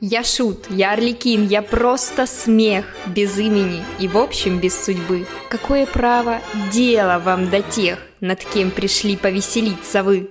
Я шут, я арлекин, я просто смех, без имени и в общем без судьбы. Какое право дело вам до тех, над кем пришли повеселиться вы?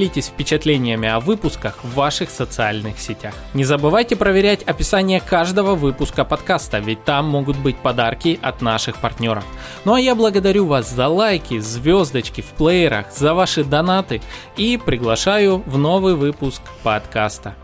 делитесь впечатлениями о выпусках в ваших социальных сетях. Не забывайте проверять описание каждого выпуска подкаста, ведь там могут быть подарки от наших партнеров. Ну а я благодарю вас за лайки, звездочки в плеерах, за ваши донаты и приглашаю в новый выпуск подкаста.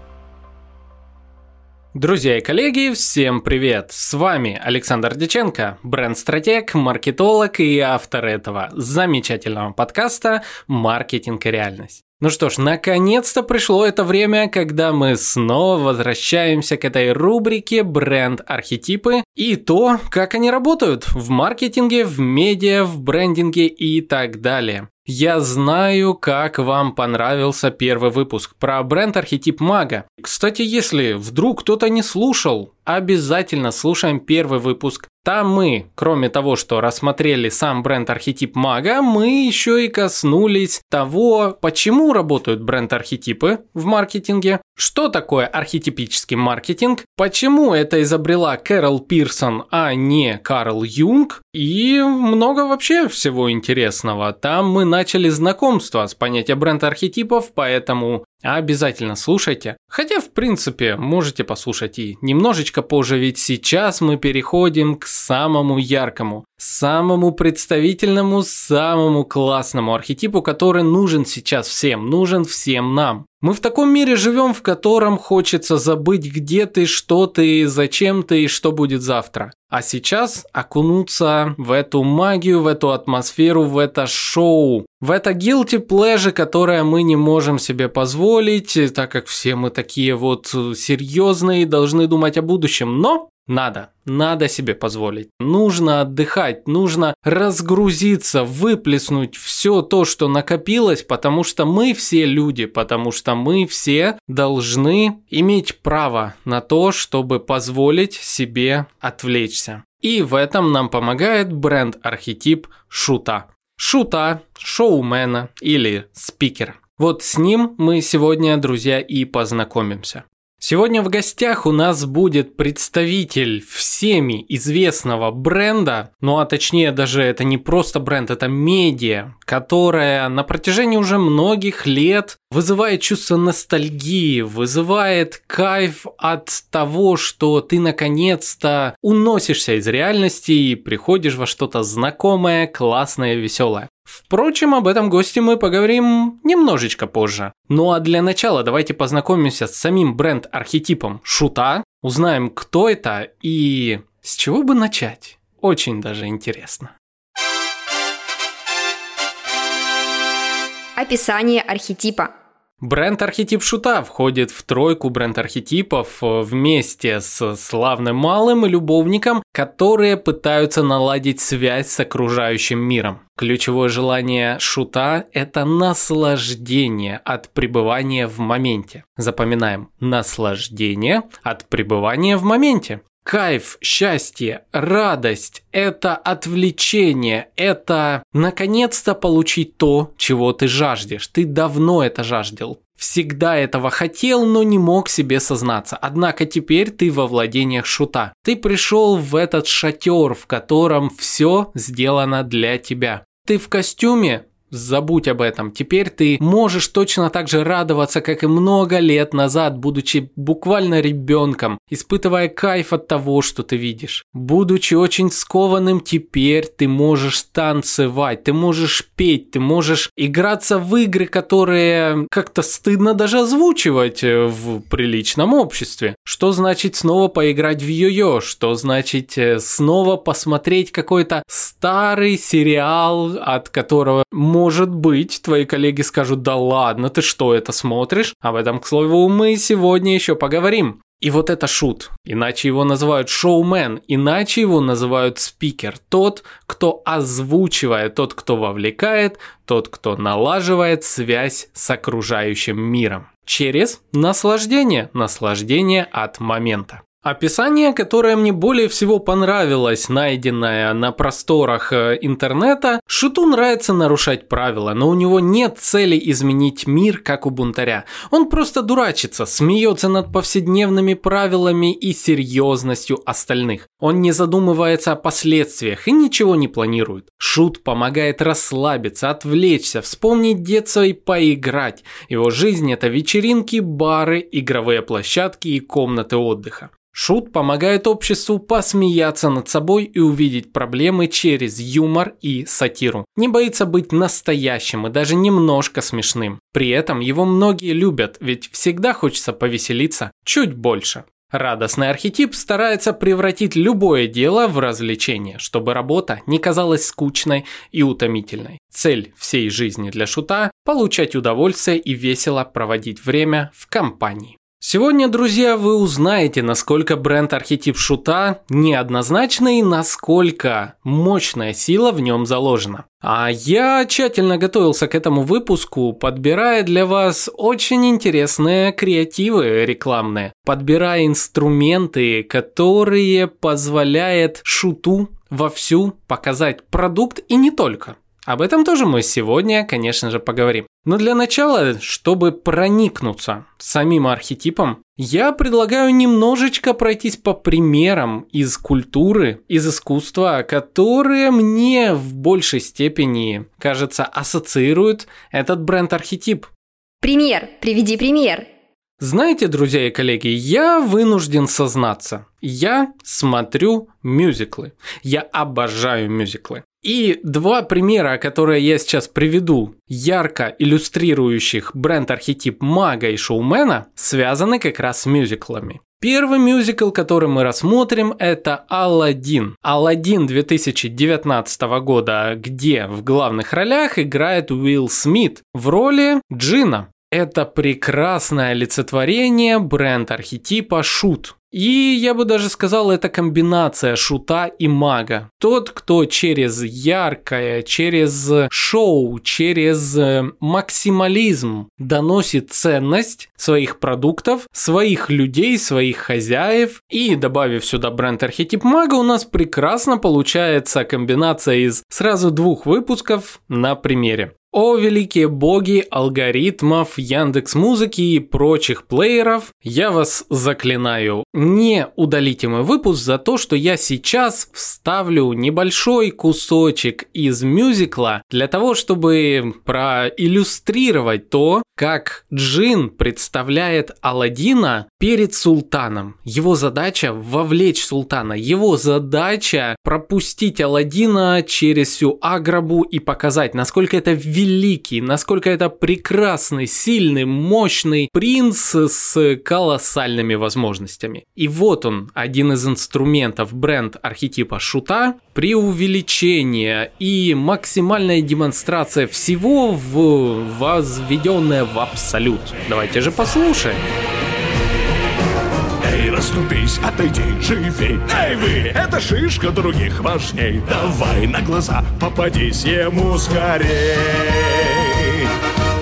Друзья и коллеги, всем привет! С вами Александр Деченко, бренд-стратег, маркетолог и автор этого замечательного подкаста «Маркетинг и реальность». Ну что ж, наконец-то пришло это время, когда мы снова возвращаемся к этой рубрике бренд-архетипы и то, как они работают в маркетинге, в медиа, в брендинге и так далее. Я знаю, как вам понравился первый выпуск про бренд-архетип мага. Кстати, если вдруг кто-то не слушал, обязательно слушаем первый выпуск. Там мы, кроме того, что рассмотрели сам бренд-архетип мага, мы еще и коснулись того, почему работают бренд-архетипы в маркетинге, что такое архетипический маркетинг, почему это изобрела Кэрол Пирсон, а не Карл Юнг, и много вообще всего интересного. Там мы начали знакомство с понятием бренд-архетипов, поэтому обязательно слушайте. Хотя, в принципе, можете послушать и немножечко позже, ведь сейчас мы переходим к самому яркому, самому представительному, самому классному архетипу, который нужен сейчас всем, нужен всем нам. Мы в таком мире живем, в котором хочется забыть, где ты, что ты, зачем ты и что будет завтра. А сейчас окунуться в эту магию, в эту атмосферу, в это шоу, в это guilty pleasure, которое мы не можем себе позволить, так как все мы такие вот серьезные, должны думать о будущем. Но надо, надо себе позволить. Нужно отдыхать, нужно разгрузиться, выплеснуть все то, что накопилось, потому что мы все люди, потому что мы все должны иметь право на то, чтобы позволить себе отвлечься. И в этом нам помогает бренд-архетип шута. Шута, шоумена или спикера. Вот с ним мы сегодня, друзья, и познакомимся. Сегодня в гостях у нас будет представитель всеми известного бренда, ну а точнее даже это не просто бренд, это медиа, которая на протяжении уже многих лет вызывает чувство ностальгии, вызывает кайф от того, что ты наконец-то уносишься из реальности и приходишь во что-то знакомое, классное, веселое. Впрочем, об этом госте мы поговорим немножечко позже. Ну а для начала давайте познакомимся с самим бренд-архетипом шута, узнаем, кто это и с чего бы начать. Очень даже интересно. Описание архетипа. Бренд-архетип шута входит в тройку бренд-архетипов э, вместе с славным малым и любовником, которые пытаются наладить связь с окружающим миром. Ключевое желание шута – это наслаждение от пребывания в моменте. Запоминаем, наслаждение от пребывания в моменте. Кайф, счастье, радость – это отвлечение, это наконец-то получить то, чего ты жаждешь. Ты давно это жаждал. Всегда этого хотел, но не мог себе сознаться. Однако теперь ты во владениях шута. Ты пришел в этот шатер, в котором все сделано для тебя. Ты в костюме, Забудь об этом. Теперь ты можешь точно так же радоваться, как и много лет назад, будучи буквально ребенком, испытывая кайф от того, что ты видишь. Будучи очень скованным, теперь ты можешь танцевать, ты можешь петь, ты можешь играться в игры, которые как-то стыдно даже озвучивать э, в приличном обществе. Что значит снова поиграть в йо-йо? Что значит э, снова посмотреть какой-то старый сериал, от которого может быть, твои коллеги скажут, да ладно, ты что это смотришь? Об этом, к слову, мы сегодня еще поговорим. И вот это шут. Иначе его называют шоумен, иначе его называют спикер. Тот, кто озвучивает, тот, кто вовлекает, тот, кто налаживает связь с окружающим миром. Через наслаждение, наслаждение от момента. Описание, которое мне более всего понравилось, найденное на просторах э, интернета, Шиту нравится нарушать правила, но у него нет цели изменить мир, как у бунтаря. Он просто дурачится, смеется над повседневными правилами и серьезностью остальных. Он не задумывается о последствиях и ничего не планирует. Шут помогает расслабиться, отвлечься, вспомнить детство и поиграть. Его жизнь – это вечеринки, бары, игровые площадки и комнаты отдыха. Шут помогает обществу посмеяться над собой и увидеть проблемы через юмор и сатиру. Не боится быть настоящим и даже немножко смешным. При этом его многие любят, ведь всегда хочется повеселиться чуть больше. Радостный архетип старается превратить любое дело в развлечение, чтобы работа не казалась скучной и утомительной. Цель всей жизни для шута – получать удовольствие и весело проводить время в компании. Сегодня, друзья, вы узнаете, насколько бренд архетип шута неоднозначный, насколько мощная сила в нем заложена. А я тщательно готовился к этому выпуску, подбирая для вас очень интересные креативы рекламные, подбирая инструменты, которые позволяют шуту вовсю показать продукт и не только. Об этом тоже мы сегодня, конечно же, поговорим. Но для начала, чтобы проникнуться самим архетипом, я предлагаю немножечко пройтись по примерам из культуры, из искусства, которые мне в большей степени, кажется, ассоциируют этот бренд-архетип. Пример, приведи пример. Знаете, друзья и коллеги, я вынужден сознаться. Я смотрю мюзиклы. Я обожаю мюзиклы. И два примера, которые я сейчас приведу, ярко иллюстрирующих бренд-архетип мага и шоумена, связаны как раз с мюзиклами. Первый мюзикл, который мы рассмотрим, это «Алладин». «Алладин» 2019 года, где в главных ролях играет Уилл Смит в роли Джина. Это прекрасное олицетворение бренд-архетипа шут. И я бы даже сказал, это комбинация шута и мага. Тот, кто через яркое, через шоу, через э, максимализм доносит ценность своих продуктов, своих людей, своих хозяев. И добавив сюда бренд-архетип мага, у нас прекрасно получается комбинация из сразу двух выпусков на примере. О великие боги алгоритмов, Яндекс Музыки и прочих плееров, я вас заклинаю, не удалите мой выпуск за то, что я сейчас вставлю небольшой кусочек из мюзикла для того, чтобы проиллюстрировать то, как Джин представляет Аладдина перед султаном. Его задача вовлечь султана, его задача пропустить Аладдина через всю Аграбу и показать, насколько это великий, насколько это прекрасный, сильный, мощный принц с колоссальными возможностями. И вот он, один из инструментов бренд архетипа шута, при увеличении и максимальная демонстрация всего в возведенное в абсолют. Давайте же послушаем. Эй, расступись, отойди, живей Эй, вы, это шишка других важней. Давай на глаза попадись ему скорей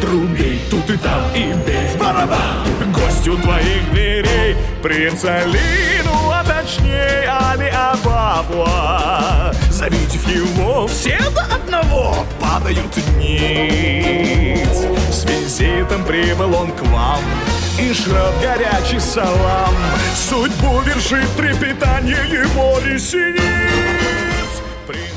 Труби тут и там и бей в барабан. Гостю твоих дверей Принц Алину, а точнее Али Абабла Завидев его, все до одного падают ниц С визитом прибыл он к вам и шлет горячий салам. Судьбу вершит трепетание его ресниц. Герой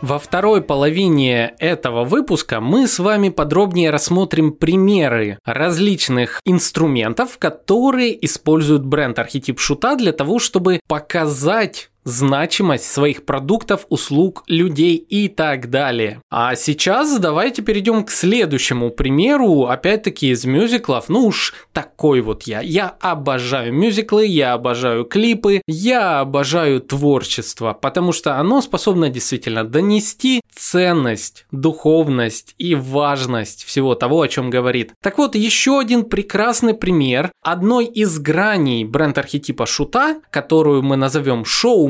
Во второй половине этого выпуска мы с вами подробнее рассмотрим примеры различных инструментов, которые используют бренд архетип шута для того, чтобы показать значимость своих продуктов, услуг, людей и так далее. А сейчас давайте перейдем к следующему примеру, опять-таки из мюзиклов. Ну уж такой вот я. Я обожаю мюзиклы, я обожаю клипы, я обожаю творчество, потому что оно способно действительно донести ценность, духовность и важность всего того, о чем говорит. Так вот, еще один прекрасный пример одной из граней бренд-архетипа шута, которую мы назовем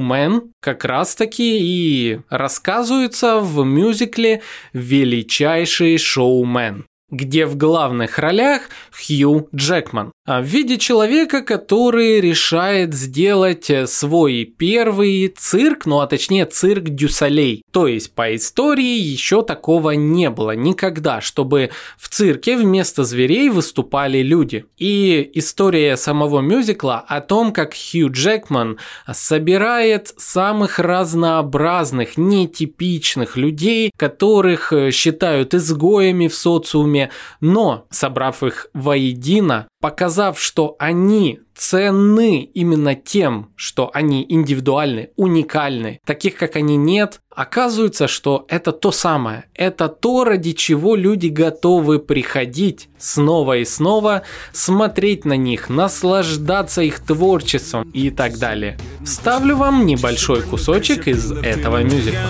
шоумен, как раз таки и рассказывается в мюзикле «Величайший шоумен» где в главных ролях Хью Джекман. А в виде человека, который решает сделать э, свой первый цирк, ну а точнее цирк Дюсалей. То есть по истории еще такого не было никогда, чтобы в цирке вместо зверей выступали люди. И история самого мюзикла о том, как Хью Джекман собирает самых разнообразных, нетипичных людей, которых э, считают изгоями в социуме, но собрав их воедино, показав, что они ценны именно тем, что они индивидуальны, уникальны, таких как они нет, оказывается, что это то самое, это то, ради чего люди готовы приходить снова и снова, смотреть на них, наслаждаться их творчеством и так далее. Вставлю вам небольшой кусочек из этого мюзикла.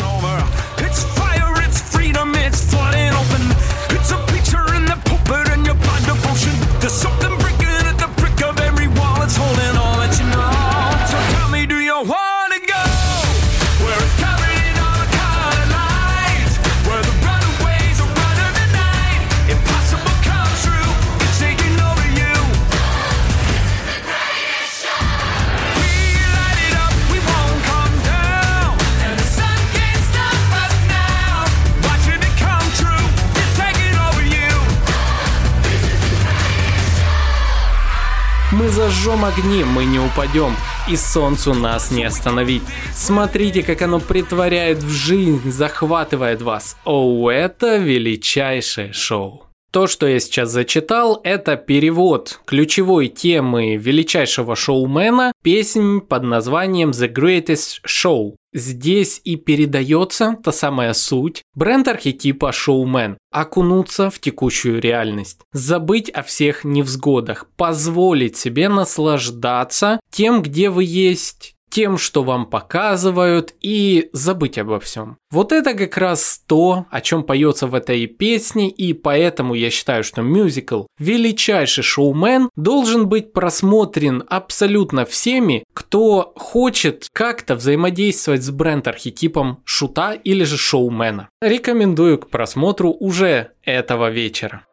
Огни, мы не упадем, и солнцу нас не остановить. Смотрите, как оно притворяет в жизнь, захватывает вас. О, это величайшее шоу. То, что я сейчас зачитал, это перевод ключевой темы величайшего шоумена, песнь под названием The Greatest Show. Здесь и передается та самая суть бренд-архетипа шоумен – окунуться в текущую реальность, забыть о всех невзгодах, позволить себе наслаждаться тем, где вы есть, тем, что вам показывают, и забыть обо всем. Вот это как раз то, о чем поется в этой песне, и поэтому я считаю, что мюзикл «Величайший шоумен» должен быть просмотрен абсолютно всеми, кто хочет как-то взаимодействовать с бренд-архетипом шута или же шоумена. Рекомендую к просмотру уже этого вечера.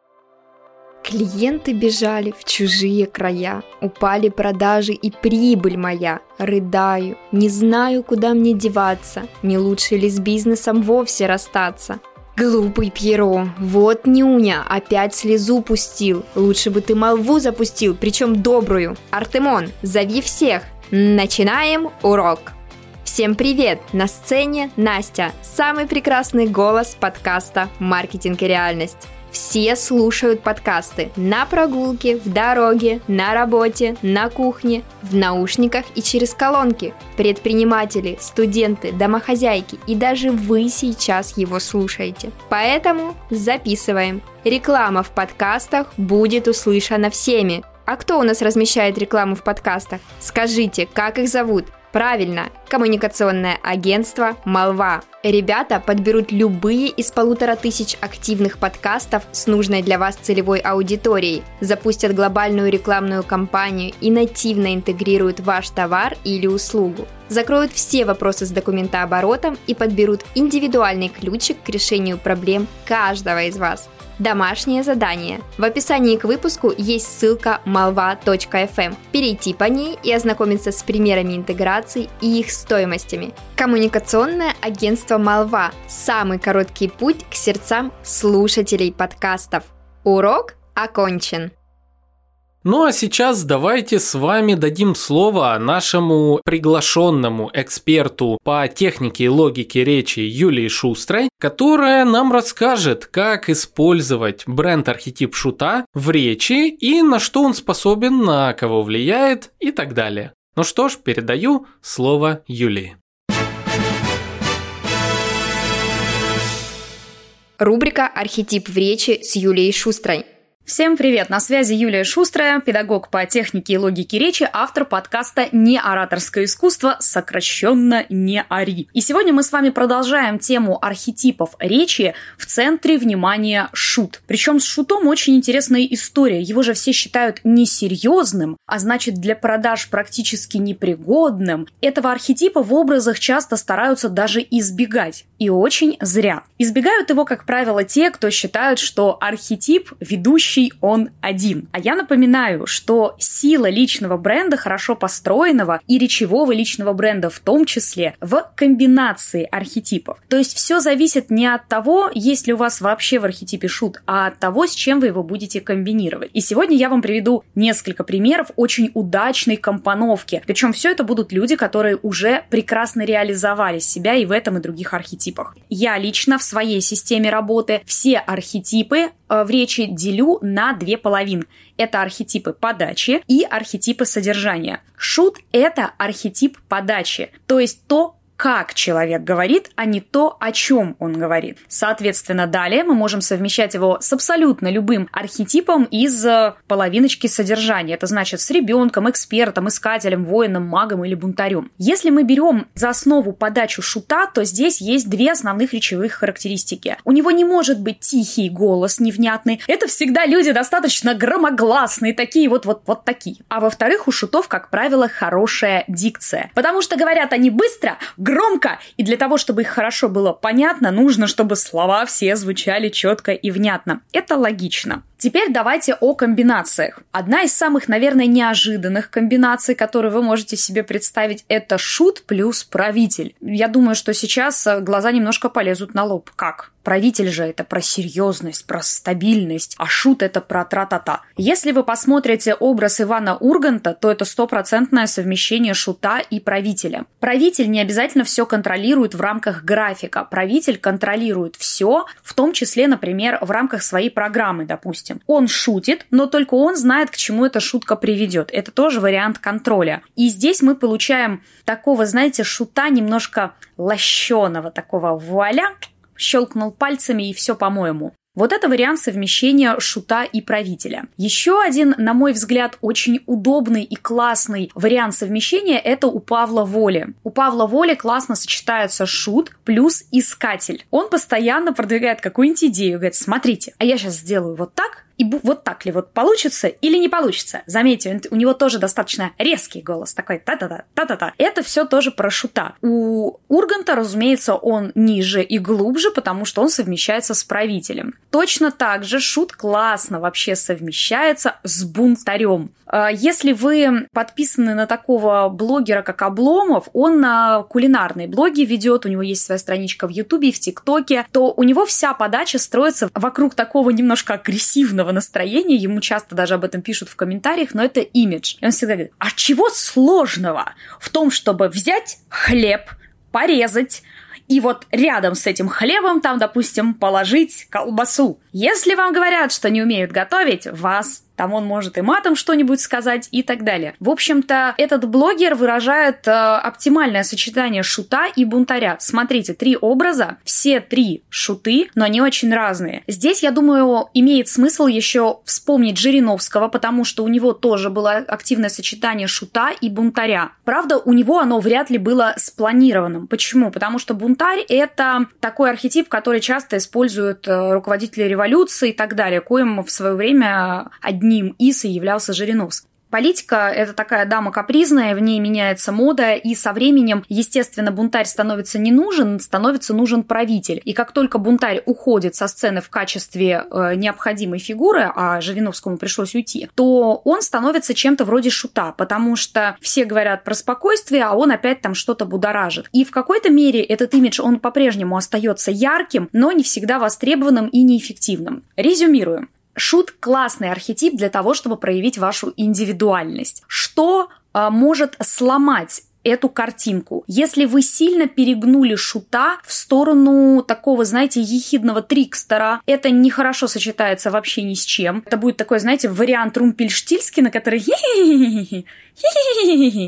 Клиенты бежали в чужие края, упали продажи и прибыль моя. Рыдаю, не знаю, куда мне деваться, не лучше ли с бизнесом вовсе расстаться. Глупый Пьеро, вот нюня, опять слезу пустил. Лучше бы ты молву запустил, причем добрую. Артемон, зови всех. Начинаем урок. Всем привет! На сцене Настя, самый прекрасный голос подкаста «Маркетинг и реальность». Все слушают подкасты на прогулке, в дороге, на работе, на кухне, в наушниках и через колонки. Предприниматели, студенты, домохозяйки и даже вы сейчас его слушаете. Поэтому записываем. Реклама в подкастах будет услышана всеми. А кто у нас размещает рекламу в подкастах? Скажите, как их зовут? Правильно, коммуникационное агентство «Молва». Ребята подберут любые из полутора тысяч активных подкастов с нужной для вас целевой аудиторией, запустят глобальную рекламную кампанию и нативно интегрируют ваш товар или услугу, закроют все вопросы с документооборотом и подберут индивидуальный ключик к решению проблем каждого из вас – Домашнее задание. В описании к выпуску есть ссылка malva.fm. Перейти по ней и ознакомиться с примерами интеграции и их стоимостями. Коммуникационное агентство Malva – самый короткий путь к сердцам слушателей подкастов. Урок окончен. Ну а сейчас давайте с вами дадим слово нашему приглашенному эксперту по технике и логике речи Юлии Шустрой, которая нам расскажет, как использовать бренд-архетип шута в речи и на что он способен, на кого влияет и так далее. Ну что ж, передаю слово Юлии. Рубрика «Архетип в речи» с Юлией Шустрой. Всем привет! На связи Юлия Шустрая, педагог по технике и логике речи, автор подкаста «Не ораторское искусство», сокращенно «Не ори». И сегодня мы с вами продолжаем тему архетипов речи в центре внимания шут. Причем с шутом очень интересная история. Его же все считают несерьезным, а значит для продаж практически непригодным. Этого архетипа в образах часто стараются даже избегать. И очень зря. Избегают его, как правило, те, кто считают, что архетип ведущий ведущий он один. А я напоминаю, что сила личного бренда, хорошо построенного и речевого личного бренда в том числе, в комбинации архетипов. То есть все зависит не от того, есть ли у вас вообще в архетипе шут, а от того, с чем вы его будете комбинировать. И сегодня я вам приведу несколько примеров очень удачной компоновки. Причем все это будут люди, которые уже прекрасно реализовали себя и в этом и других архетипах. Я лично в своей системе работы все архетипы э, в речи делю на две половины. Это архетипы подачи и архетипы содержания. Шут – это архетип подачи, то есть то, как человек говорит, а не то, о чем он говорит. Соответственно, далее мы можем совмещать его с абсолютно любым архетипом из э, половиночки содержания. Это значит с ребенком, экспертом, искателем, воином, магом или бунтарем. Если мы берем за основу подачу шута, то здесь есть две основных речевых характеристики. У него не может быть тихий голос, невнятный. Это всегда люди достаточно громогласные, такие вот, вот, вот такие. А во-вторых, у шутов, как правило, хорошая дикция. Потому что говорят они быстро, громко, и для того, чтобы их хорошо было понятно, нужно, чтобы слова все звучали четко и внятно. Это логично. Теперь давайте о комбинациях. Одна из самых, наверное, неожиданных комбинаций, которые вы можете себе представить, это шут плюс правитель. Я думаю, что сейчас э, глаза немножко полезут на лоб. Как? Правитель же это про серьезность, про стабильность, а шут это про тра-та-та. Если вы посмотрите образ Ивана Урганта, то это стопроцентное совмещение шута и правителя. Правитель не обязательно все контролирует в рамках графика. Правитель контролирует все, в том числе, например, в рамках своей программы, допустим. Он шутит, но только он знает, к чему эта шутка приведет. Это тоже вариант контроля. И здесь мы получаем такого, знаете, шута немножко лощеного, такого вуаля, щелкнул пальцами и все по-моему. Вот это вариант совмещения шута и правителя. Еще один, на мой взгляд, очень удобный и классный вариант совмещения – это у Павла Воли. У Павла Воли классно сочетаются шут плюс искатель. Он постоянно продвигает какую-нибудь идею, говорит, смотрите, а я сейчас сделаю вот так, и вот так ли вот получится или не получится. Заметьте, у него тоже достаточно резкий голос, такой та-та-та, та-та-та. Это все тоже про шута. У Урганта, разумеется, он ниже и глубже, потому что он совмещается с правителем. Точно так же шут классно вообще совмещается с бунтарем. А, если вы подписаны на такого блогера, как Обломов, он на кулинарные блоги ведет, у него есть своя страничка в Ютубе и в ТикТоке, то у него вся подача строится вокруг такого немножко агрессивного позитивного настроения, ему часто даже об этом пишут в комментариях, но это имидж. И он всегда говорит, а чего сложного в том, чтобы взять хлеб, порезать, и вот рядом с этим хлебом там, допустим, положить колбасу. Если вам говорят, что не умеют готовить, вас там он может и матом что-нибудь сказать и так далее. В общем-то, этот блогер выражает э, оптимальное сочетание шута и бунтаря. Смотрите, три образа, все три шуты, но они очень разные. Здесь, я думаю, имеет смысл еще вспомнить Жириновского, потому что у него тоже было активное сочетание шута и бунтаря. Правда, у него оно вряд ли было спланированным. Почему? Потому что бунтарь — это такой архетип, который часто используют э, руководители революции и так далее, коим в свое время одни одним из и являлся Жириновский. Политика – это такая дама капризная, в ней меняется мода, и со временем, естественно, бунтарь становится не нужен, становится нужен правитель. И как только бунтарь уходит со сцены в качестве э, необходимой фигуры, а Жириновскому пришлось уйти, то он становится чем-то вроде шута, потому что все говорят про спокойствие, а он опять там что-то будоражит. И в какой-то мере этот имидж, он по-прежнему остается ярким, но не всегда востребованным и неэффективным. Резюмируем. Шут – классный архетип для того, чтобы проявить вашу индивидуальность. Что э, может сломать эту картинку. Если вы сильно перегнули шута в сторону такого, знаете, ехидного трикстера, это нехорошо сочетается вообще ни с чем. Это будет такой, знаете, вариант Румпельштильски, на который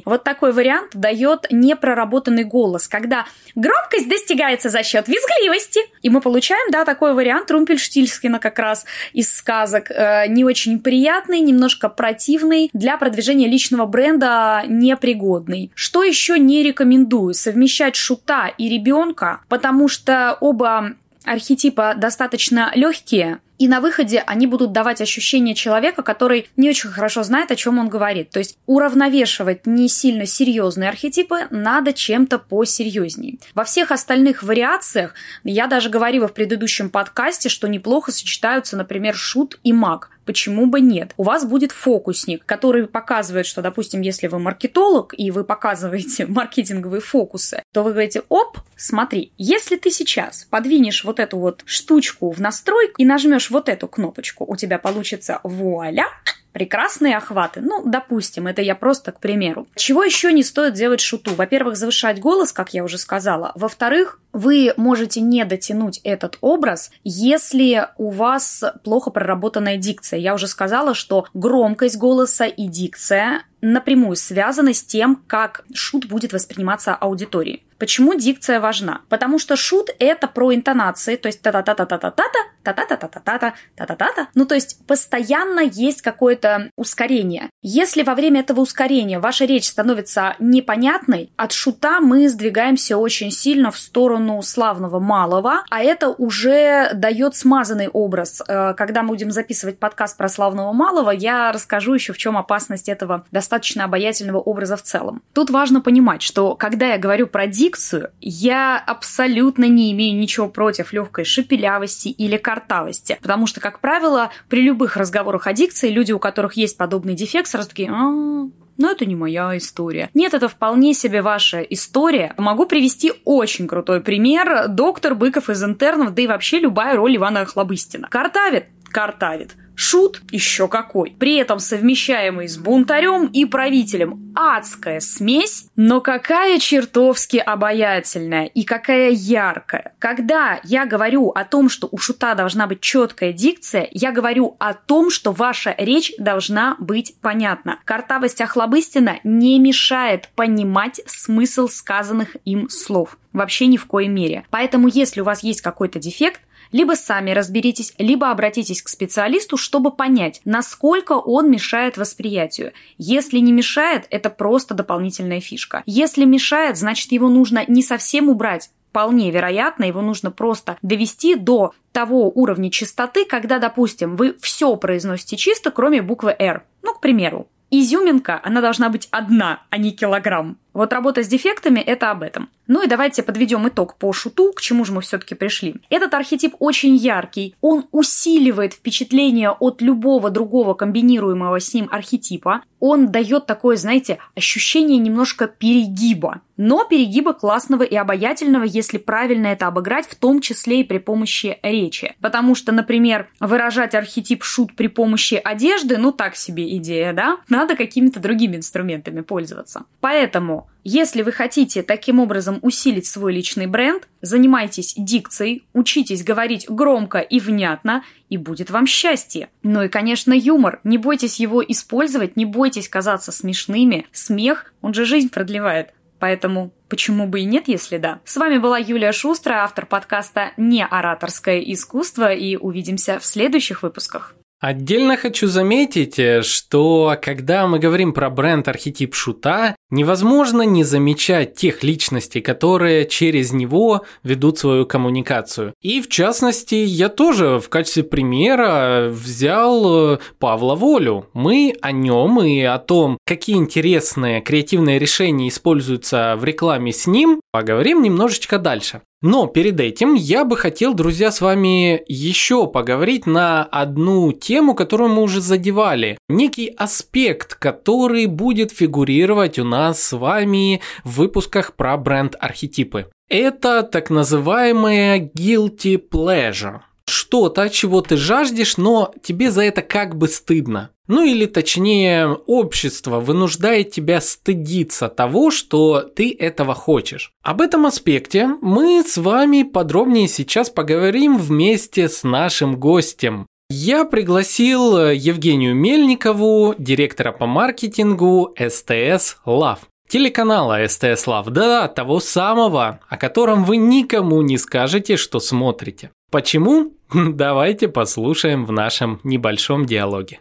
вот такой вариант дает непроработанный голос, когда громкость достигается за счет визгливости. И мы получаем, да, такой вариант Румпельштильскина как раз из сказок. Э, не очень приятный, немножко противный, для продвижения личного бренда непригодный. Что еще не рекомендую? Совмещать шута и ребенка, потому что оба архетипа достаточно легкие, и на выходе они будут давать ощущение человека, который не очень хорошо знает, о чем он говорит. То есть уравновешивать не сильно серьезные архетипы надо чем-то посерьезней. Во всех остальных вариациях, я даже говорила в предыдущем подкасте, что неплохо сочетаются, например, шут и маг. Почему бы нет? У вас будет фокусник, который показывает, что, допустим, если вы маркетолог и вы показываете маркетинговые фокусы, то вы говорите, оп, смотри, если ты сейчас подвинешь вот эту вот штучку в настройку и нажмешь вот эту кнопочку, у тебя получится вуаля, прекрасные охваты. Ну, допустим, это я просто к примеру. Чего еще не стоит делать шуту? Во-первых, завышать голос, как я уже сказала. Во-вторых, вы можете не дотянуть этот образ, если у вас плохо проработанная дикция. Я уже сказала, что громкость голоса и дикция напрямую связаны с тем, как шут будет восприниматься аудиторией. Почему дикция важна? Потому что шут — это про интонации, то есть та-та-та-та-та-та-та, та-та-та-та-та-та, та-та-та-та. Ну, то есть постоянно есть какое-то ускорение. Если во время этого ускорения ваша речь становится непонятной, от шута мы сдвигаемся очень сильно в сторону славного малого, а это уже дает смазанный образ. Э, когда мы будем записывать подкаст про славного малого, я расскажу еще, в чем опасность этого достаточно обаятельного образа в целом. Тут важно понимать, что когда я говорю про дикцию, дикцию, я абсолютно не имею ничего против легкой шепелявости или картавости, потому что, как правило, при любых разговорах о дикции люди, у которых есть подобный дефект, сразу такие, а, но это не моя история. Нет, это вполне себе ваша история. Могу привести очень крутой пример. Доктор Быков из интернов, да и вообще любая роль Ивана Хлобыстина. Картавит? Картавит. Шут еще какой. При этом совмещаемый с бунтарем и правителем. Адская смесь, но какая чертовски обаятельная и какая яркая. Когда я говорю о том, что у шута должна быть четкая дикция, я говорю о том, что ваша речь должна быть понятна. Картавость Охлобыстина не мешает понимать смысл сказанных им слов. Вообще ни в коей мере. Поэтому, если у вас есть какой-то дефект, либо сами разберитесь, либо обратитесь к специалисту, чтобы понять, насколько он мешает восприятию. Если не мешает, это просто дополнительная фишка. Если мешает, значит его нужно не совсем убрать, вполне вероятно, его нужно просто довести до того уровня чистоты, когда, допустим, вы все произносите чисто, кроме буквы R. Ну, к примеру, изюминка, она должна быть одна, а не килограмм. Вот работа с дефектами – это об этом. Ну и давайте подведем итог по шуту, к чему же мы все-таки пришли. Этот архетип очень яркий, он усиливает впечатление от любого другого комбинируемого с ним архетипа. Он дает такое, знаете, ощущение немножко перегиба. Но перегиба классного и обаятельного, если правильно это обыграть, в том числе и при помощи речи. Потому что, например, выражать архетип шут при помощи одежды, ну так себе идея, да? Надо какими-то другими инструментами пользоваться. Поэтому если вы хотите таким образом усилить свой личный бренд, занимайтесь дикцией, учитесь говорить громко и внятно, и будет вам счастье. Ну и, конечно, юмор. Не бойтесь его использовать, не бойтесь казаться смешными. Смех, он же жизнь продлевает. Поэтому почему бы и нет, если да. С вами была Юлия Шустрая, автор подкаста «Не ораторское искусство», и увидимся в следующих выпусках. Отдельно хочу заметить, э, что когда мы говорим про бренд архетип шута, невозможно не замечать тех личностей, которые через него ведут свою коммуникацию. И в частности, я тоже в качестве примера взял э, Павла Волю. Мы о нем и о том, какие интересные креативные решения используются в рекламе с ним, поговорим немножечко дальше. Но перед этим я бы хотел, друзья, с вами еще поговорить на одну тему, которую мы уже задевали. Некий аспект, который будет фигурировать у нас с вами в выпусках про бренд-архетипы. Это так называемая guilty pleasure. Что-то, чего ты жаждешь, но тебе за это как бы стыдно. Ну или точнее, общество вынуждает тебя стыдиться того, что ты этого хочешь. Об этом аспекте мы с вами подробнее сейчас поговорим вместе с нашим гостем. Я пригласил Евгению Мельникову, директора по маркетингу СТС Love. Телеканала СТС Лав, да, того самого, о котором вы никому не скажете, что смотрите. Почему? Давайте послушаем в нашем небольшом диалоге.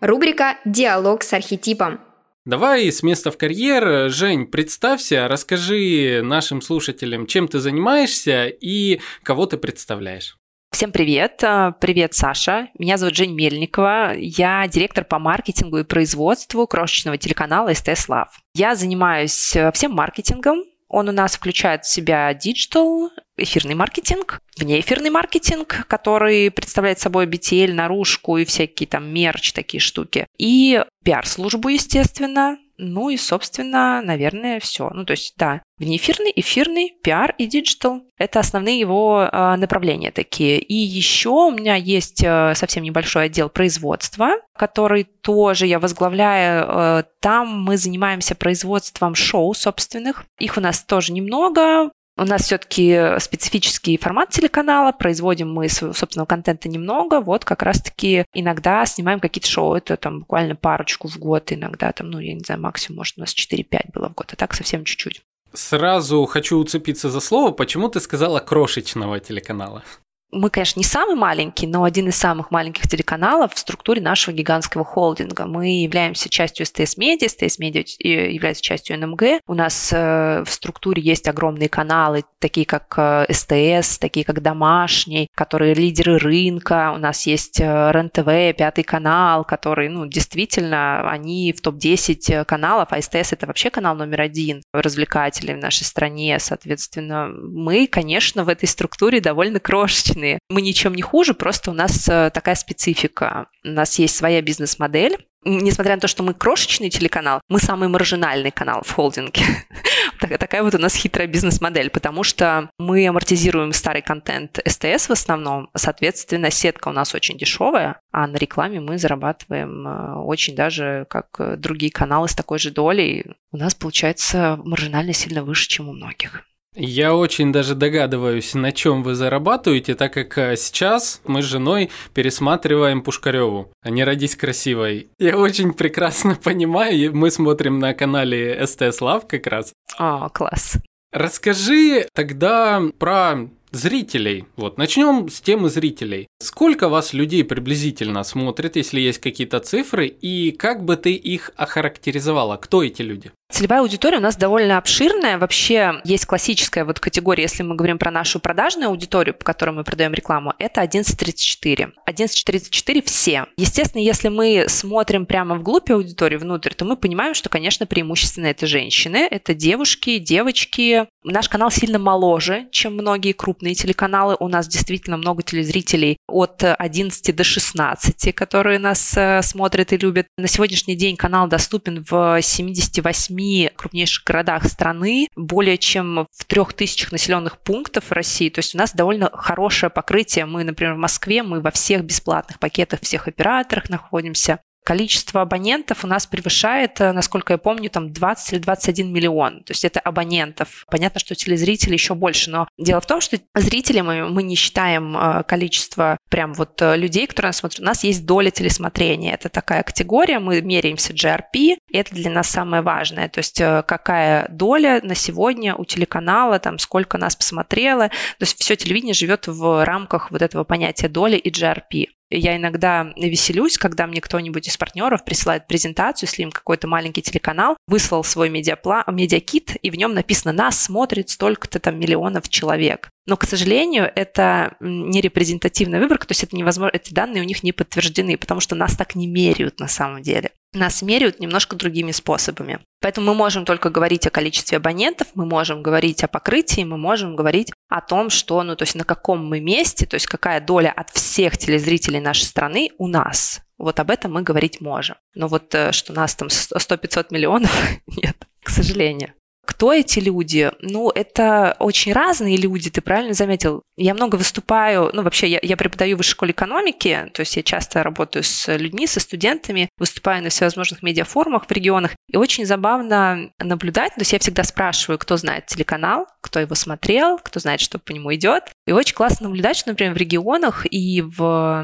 Рубрика «Диалог с архетипом». Давай с места в карьер. Жень, представься, расскажи нашим слушателям, чем ты занимаешься и кого ты представляешь. Всем привет. А, привет, Саша. Меня зовут Женя Мельникова. Я директор по маркетингу и производству крошечного телеканала СТС Love. Я занимаюсь э, всем маркетингом. Он у нас включает в себя диджитал, эфирный маркетинг, внеэфирный маркетинг, который представляет собой BTL, наружку и всякие там мерч, такие штуки. И пиар-службу, естественно, ну и, собственно, наверное, все. Ну, то есть, да, внеэфирный, эфирный, пиар и диджитал. Это основные его э, направления такие. И еще у меня есть э, совсем небольшой отдел производства, который тоже я возглавляю. Э, там мы занимаемся производством шоу собственных. Их у нас тоже немного. У нас все-таки специфический формат телеканала, производим мы собственного контента немного, вот как раз-таки иногда снимаем какие-то шоу, это там буквально парочку в год, иногда там, ну, я не знаю, максимум, может, у нас 4-5 было в год, а так совсем чуть-чуть. Сразу хочу уцепиться за слово, почему ты сказала крошечного телеканала? Мы, конечно, не самый маленький, но один из самых маленьких телеканалов в структуре нашего гигантского холдинга. Мы являемся частью СТС Медиа, СТС Медиа является частью НМГ. У нас э, в структуре есть огромные каналы, такие как э, СТС, такие как Домашний, которые лидеры рынка. У нас есть э, РЕН-ТВ, Пятый канал, который, ну, действительно, они в топ-10 каналов, а СТС это вообще канал номер один развлекательный в нашей стране. Соответственно, мы, конечно, в этой структуре довольно крошечные разные. Мы ничем не хуже, просто у нас э, такая специфика. У нас есть своя бизнес-модель, несмотря на то, что мы крошечный телеканал, мы самый маржинальный канал в холдинге. Такая вот у нас хитрая бизнес-модель, потому что мы амортизируем старый контент СТС в основном, соответственно, сетка у нас очень дешевая, а на рекламе мы зарабатываем э, очень даже как другие каналы с такой же долей. У нас получается маржинально сильно выше, чем у многих. Я очень даже догадываюсь, на чем вы зарабатываете, так как э, сейчас мы с женой пересматриваем Пушкареву, а не родись красивой. Я очень прекрасно понимаю, мы смотрим на канале СТС Лав как раз. О, класс. Расскажи тогда про зрителей. Вот, начнем с темы зрителей. Сколько вас людей приблизительно смотрит, если есть какие-то цифры, и как бы ты их охарактеризовала? Кто эти люди? Целевая аудитория у нас довольно обширная. Вообще есть классическая вот категория, если мы говорим про нашу продажную аудиторию, по которой мы продаем рекламу, это 1134. 1134 все. Естественно, если мы смотрим прямо вглубь аудитории, внутрь, то мы понимаем, что, конечно, преимущественно это женщины, это девушки, девочки. Наш канал сильно моложе, чем многие крупные телеканалы. У нас действительно много телезрителей от 11 до 16, которые нас э, смотрят и любят. На сегодняшний день канал доступен в 78 семи крупнейших городах страны, более чем в трех тысячах населенных пунктов России. То есть у нас довольно хорошее покрытие. Мы, например, в Москве, мы во всех бесплатных пакетах всех операторах находимся количество абонентов у нас превышает, э, насколько я помню, там 20 или 21 миллион. То есть это абонентов. Понятно, что телезрители еще больше, но дело в том, что зрители мы, мы не считаем э, количество прям вот э, людей, которые нас смотрят. У нас есть доля телесмотрения. Это такая категория, мы меряемся GRP, и это для нас самое важное. То есть какая доля на сегодня у телеканала, там сколько нас посмотрело. То есть все телевидение живет в рамках вот этого понятия доли и GRP. Я иногда веселюсь, когда мне кто-нибудь из партнеров присылает презентацию, если им какой-то маленький телеканал выслал свой медиапла, медиакит, и в нем написано «Нас смотрит столько-то там миллионов человек». Но, к сожалению, это не репрезентативная выборка, то есть это невозможно, эти данные у них не подтверждены, потому что нас так не меряют на самом деле. Нас меряют немножко другими способами. Поэтому мы можем только говорить о количестве абонентов, мы можем говорить о покрытии, мы можем говорить о том, что, ну, то есть на каком мы месте, то есть какая доля от всех телезрителей нашей страны у нас. Вот об этом мы говорить можем. Но вот э, что нас там 100-500 миллионов, нет, к сожалению. Кто эти люди? Ну, это очень разные люди, ты правильно заметил. Я много выступаю, ну, вообще, я, я преподаю в высшей школе экономики, то есть я часто работаю с людьми, со студентами, выступаю на всевозможных медиафорумах в регионах, и очень забавно наблюдать, то есть я всегда спрашиваю, кто знает телеканал, кто его смотрел, кто знает, что по нему идет. И очень классно наблюдать, что, например, в регионах и в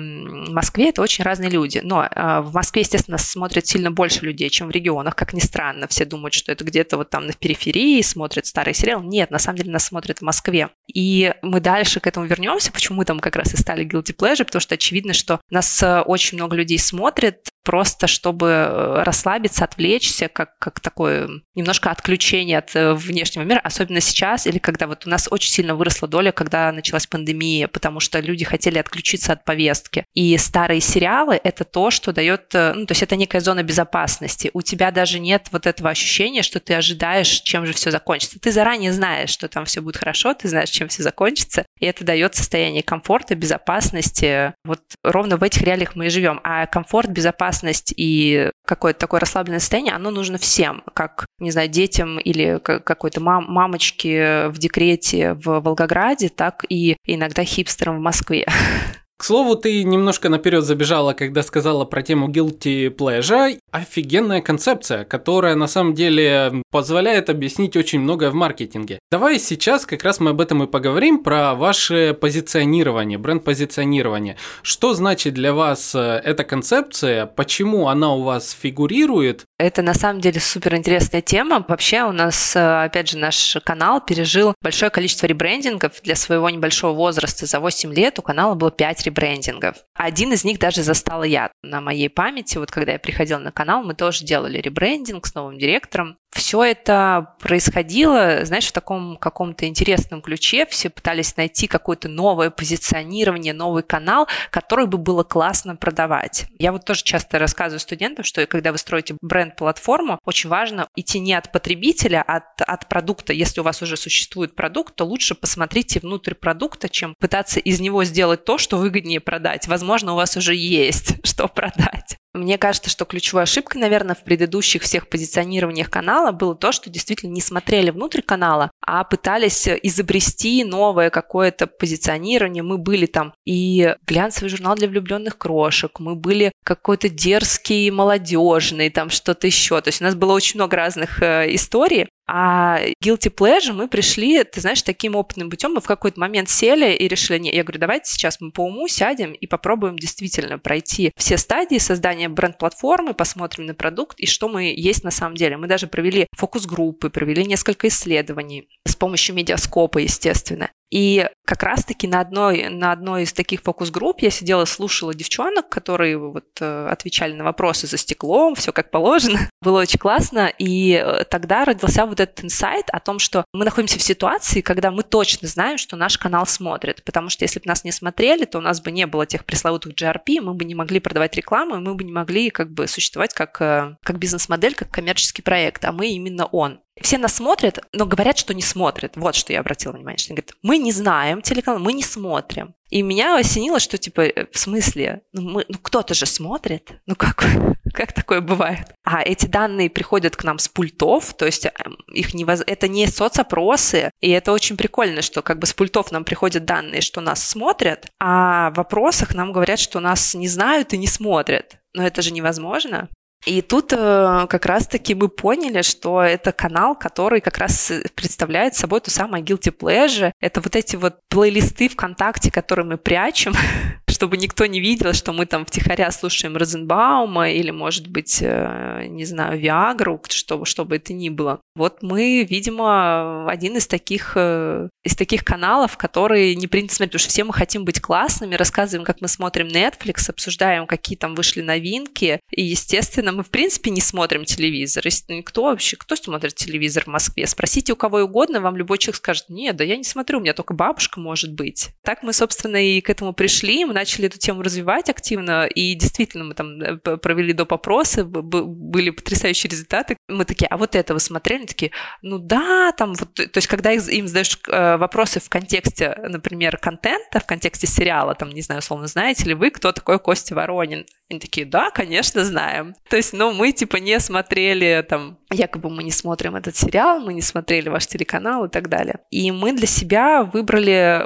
Москве это очень разные люди. Но э, в Москве, естественно, смотрят сильно больше людей, чем в регионах, как ни странно. Все думают, что это где-то вот там на периферии смотрят старый сериал. Нет, на самом деле нас смотрят в Москве. И мы дальше к этому вернемся, почему мы там как раз и стали guilty pleasure, потому что очевидно, что нас э, очень много людей смотрит, просто чтобы э, расслабиться, отвлечься, как, как такое немножко отключение от э, внешнего мира, особенно сейчас, или когда вот у нас очень сильно выросла доля, когда началась пандемия, потому что люди хотели отключиться от повестки. И старые сериалы — это то, что дает, э, ну, то есть это некая зона безопасности. У тебя даже нет вот этого ощущения, что ты ожидаешь, чем же все закончится. Ты заранее знаешь, что там все будет хорошо, ты знаешь, чем все закончится, и это дает состояние комфорта, безопасности. Вот ровно в этих реалиях мы и живем. А комфорт, безопасность безопасность и какое-то такое расслабленное состояние, оно нужно всем, как, не знаю, детям или какой-то мам мамочке в декрете в Волгограде, так и иногда хипстерам в Москве. К слову, ты немножко наперед забежала, когда сказала про тему guilty pleasure. Офигенная концепция, которая на самом деле позволяет объяснить очень многое в маркетинге. Давай сейчас как раз мы об этом и поговорим, про ваше позиционирование, бренд-позиционирование. Что значит для вас э, эта концепция, почему она у вас фигурирует? Это на самом деле супер интересная тема. Вообще у нас, э, опять же, наш канал пережил большое количество ребрендингов для своего небольшого возраста. За 8 лет у канала было 5 ребрендингов. Один из них даже застала я на моей памяти. Вот когда я приходила на канал, мы тоже делали ребрендинг с новым директором все это происходило, знаешь, в таком каком-то интересном ключе. Все пытались найти какое-то новое позиционирование, новый канал, который бы было классно продавать. Я вот тоже часто рассказываю студентам, что когда вы строите бренд-платформу, очень важно идти не от потребителя, а от, от продукта. Если у вас уже существует продукт, то лучше посмотрите внутрь продукта, чем пытаться из него сделать то, что выгоднее продать. Возможно, у вас уже есть что продать. Мне кажется, что ключевой ошибкой, наверное, в предыдущих всех позиционированиях канала было то, что действительно не смотрели внутрь канала, а пытались изобрести новое какое-то позиционирование. Мы были там и глянцевый журнал для влюбленных крошек, мы были какой-то дерзкий, молодежный, там что-то еще. То есть у нас было очень много разных э, историй, а guilty pleasure мы пришли, ты знаешь, таким опытным путем. Мы в какой-то момент сели и решили, не, я говорю, давайте сейчас мы по уму сядем и попробуем действительно пройти все стадии создания бренд-платформы, посмотрим на продукт и что мы есть на самом деле. Мы даже провели фокус-группы, провели несколько исследований с помощью медиаскопа, естественно. И как раз-таки на одной, на одной из таких фокус-групп я сидела, слушала девчонок, которые вот э, отвечали на вопросы за стеклом, все как положено. Было очень классно. И э, тогда родился вот этот инсайт о том, что мы находимся в ситуации, когда мы точно знаем, что наш канал смотрит. Потому что если бы нас не смотрели, то у нас бы не было тех пресловутых GRP, мы бы не могли продавать рекламу, и мы бы не могли как бы существовать как, э, как бизнес-модель, как коммерческий проект, а мы именно он. Все нас смотрят, но говорят, что не смотрят. Вот что я обратила внимание. Что они говорят, мы не знаем телеканал, мы не смотрим. И меня осенило, что типа, э, в смысле, ну, мы, ну кто-то же смотрит. Ну как, как такое бывает? А эти данные приходят к нам с пультов, то есть эм, их не это не соцопросы, и это очень прикольно, что как бы с пультов нам приходят данные, что нас смотрят, а в вопросах нам говорят, что нас не знают и не смотрят. Но это же невозможно. И тут э, как раз-таки мы поняли, что это канал, который как раз представляет собой ту самую guilty pleasure. Это вот эти вот плейлисты ВКонтакте, которые мы прячем, чтобы никто не видел, что мы там втихаря слушаем Розенбаума или, может быть, э, не знаю, Виагру, что, что бы это ни было. Вот мы, видимо, один из таких, э, из таких каналов, которые не принято смотреть, потому что все мы хотим быть классными, рассказываем, как мы смотрим Netflix, обсуждаем, какие там вышли новинки, и, естественно, мы, в принципе, не смотрим телевизор. Кто вообще, кто смотрит телевизор в Москве? Спросите у кого угодно, вам любой человек скажет, нет, да я не смотрю, у меня только бабушка может быть. Так мы, собственно, и к этому пришли, мы начали эту тему развивать активно, и действительно мы там э, провели доп. опросы, были потрясающие результаты. Мы такие, а вот это вы смотрели? Такие, ну да, там вот, то есть когда им задаешь э, вопросы в контексте, например, контента, в контексте сериала, там, не знаю, условно, знаете ли вы, кто такой Костя Воронин? Они такие, да, конечно, знаем. То есть, ну, мы типа не смотрели там, якобы мы не смотрим этот сериал, мы не смотрели ваш телеканал и так далее. И мы для себя выбрали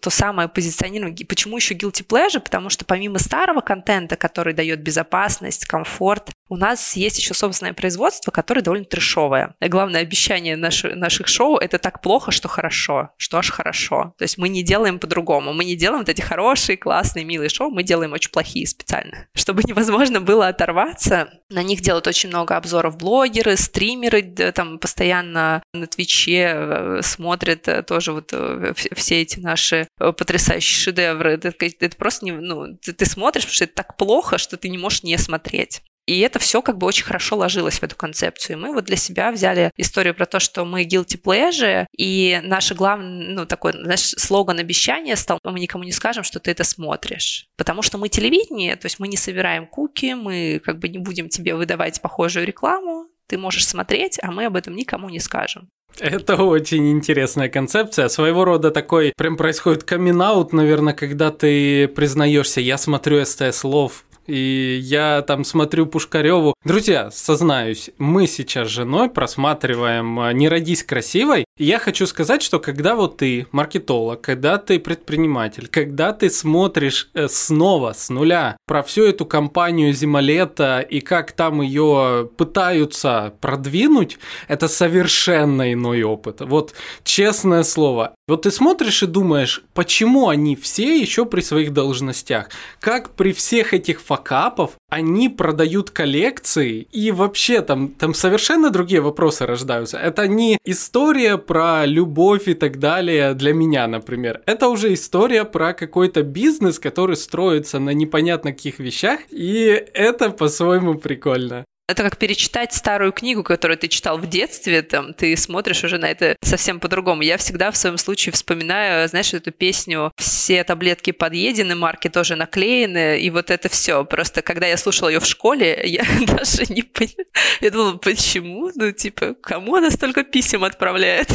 то самое позиционирование. Почему еще guilty pleasure? Потому что помимо старого контента, который дает безопасность, комфорт, у нас есть еще собственное производство, которое довольно трешовое. И главное обещание наши, наших шоу — это так плохо, что хорошо, что аж хорошо. То есть мы не делаем по-другому. Мы не делаем вот эти хорошие, классные, милые шоу, мы делаем очень плохие специально. Чтобы невозможно было оторваться, на них делают очень много обзоров блогеры, стримеры, там постоянно на Твиче э, смотрят э, тоже вот э, все эти наши потрясающие шедевры. Это, это просто не, ну, ты, ты смотришь, потому что это так плохо, что ты не можешь не смотреть. И это все как бы очень хорошо ложилось в эту концепцию. И мы вот для себя взяли историю про то, что мы guilty pleasure, и наш главный, ну, такой, наш слоган обещания стал, мы никому не скажем, что ты это смотришь. Потому что мы телевидение, то есть мы не собираем куки, мы как бы не будем тебе выдавать похожую рекламу, ты можешь смотреть, а мы об этом никому не скажем. Это очень интересная концепция. Своего рода такой прям происходит камин наверное, когда ты признаешься, я смотрю СТС Лов и я там смотрю Пушкареву. Друзья, сознаюсь, мы сейчас с женой просматриваем а, «Не родись красивой». Я хочу сказать, что когда вот ты маркетолог, когда ты предприниматель, когда ты смотришь э, снова с нуля про всю эту компанию Зимолета и как там ее пытаются продвинуть, это совершенно иной опыт. Вот честное слово. Вот ты смотришь и думаешь, почему они все еще при своих должностях? Как при всех этих факапов они продают коллекции, и вообще там, там совершенно другие вопросы рождаются. Это не история про любовь и так далее для меня, например. Это уже история про какой-то бизнес, который строится на непонятно каких вещах, и это по-своему прикольно. Это как перечитать старую книгу, которую ты читал в детстве, там, ты смотришь уже на это совсем по-другому. Я всегда в своем случае вспоминаю, знаешь, эту песню «Все таблетки подъедены», марки тоже наклеены, и вот это все. Просто когда я слушала ее в школе, я даже не поняла. Я думала, почему? Ну, типа, кому она столько писем отправляет?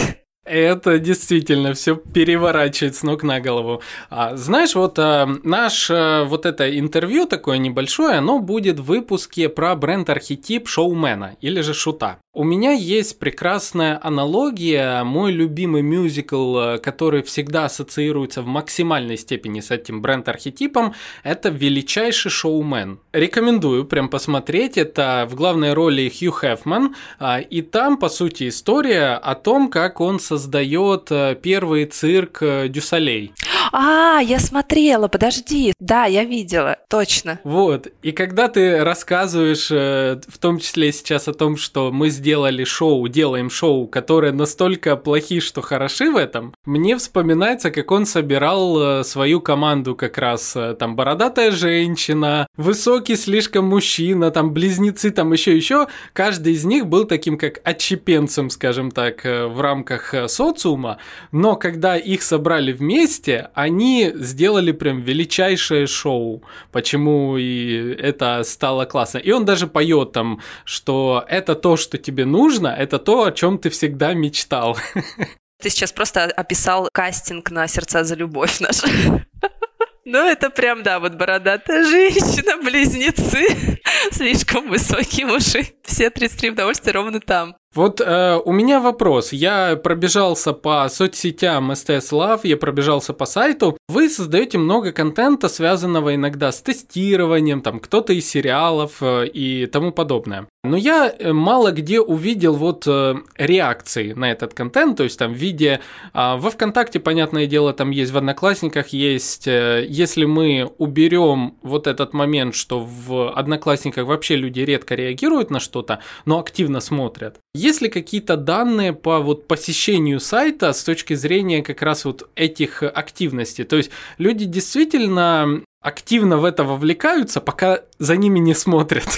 Это действительно все переворачивает с ног на голову. А, знаешь, вот а, наш а, вот это интервью такое небольшое, оно будет в выпуске про бренд-архетип шоумена или же шута. У меня есть прекрасная аналогия, мой любимый мюзикл, который всегда ассоциируется в максимальной степени с этим бренд-архетипом, это «Величайший шоумен». Рекомендую прям посмотреть, это в главной роли Хью Хефман, и там, по сути, история о том, как он создал создает э, первый цирк э, Дюсалей. А, я смотрела, подожди. Да, я видела, точно. Вот. И когда ты рассказываешь, э, в том числе сейчас о том, что мы сделали шоу, делаем шоу, которые настолько плохи, что хороши в этом, мне вспоминается, как он собирал свою команду как раз. Там бородатая женщина, высокий слишком мужчина, там близнецы, там еще еще. Каждый из них был таким как отщепенцем, скажем так, в рамках социума, но когда их собрали вместе, они сделали прям величайшее шоу, почему и это стало классно. И он даже поет там, что это то, что тебе нужно, это то, о чем ты всегда мечтал. Ты сейчас просто описал кастинг на «Сердца за любовь» наш. Ну, это прям, да, вот бородатая женщина, близнецы, слишком высокие мужи. Все 33 удовольствия ровно там. Вот э, у меня вопрос. Я пробежался по соцсетям STS Love, я пробежался по сайту. Вы создаете много контента, связанного иногда с тестированием, там кто-то из сериалов э, и тому подобное. Но я э, мало где увидел вот э, реакции на этот контент, то есть там в виде... Э, во ВКонтакте, понятное дело, там есть, в Одноклассниках есть... Э, если мы уберем вот этот момент, что в Одноклассниках вообще люди редко реагируют на что-то, но активно смотрят. Есть ли какие-то данные по вот посещению сайта с точки зрения как раз вот этих активностей? То есть люди действительно активно в это вовлекаются, пока за ними не смотрят.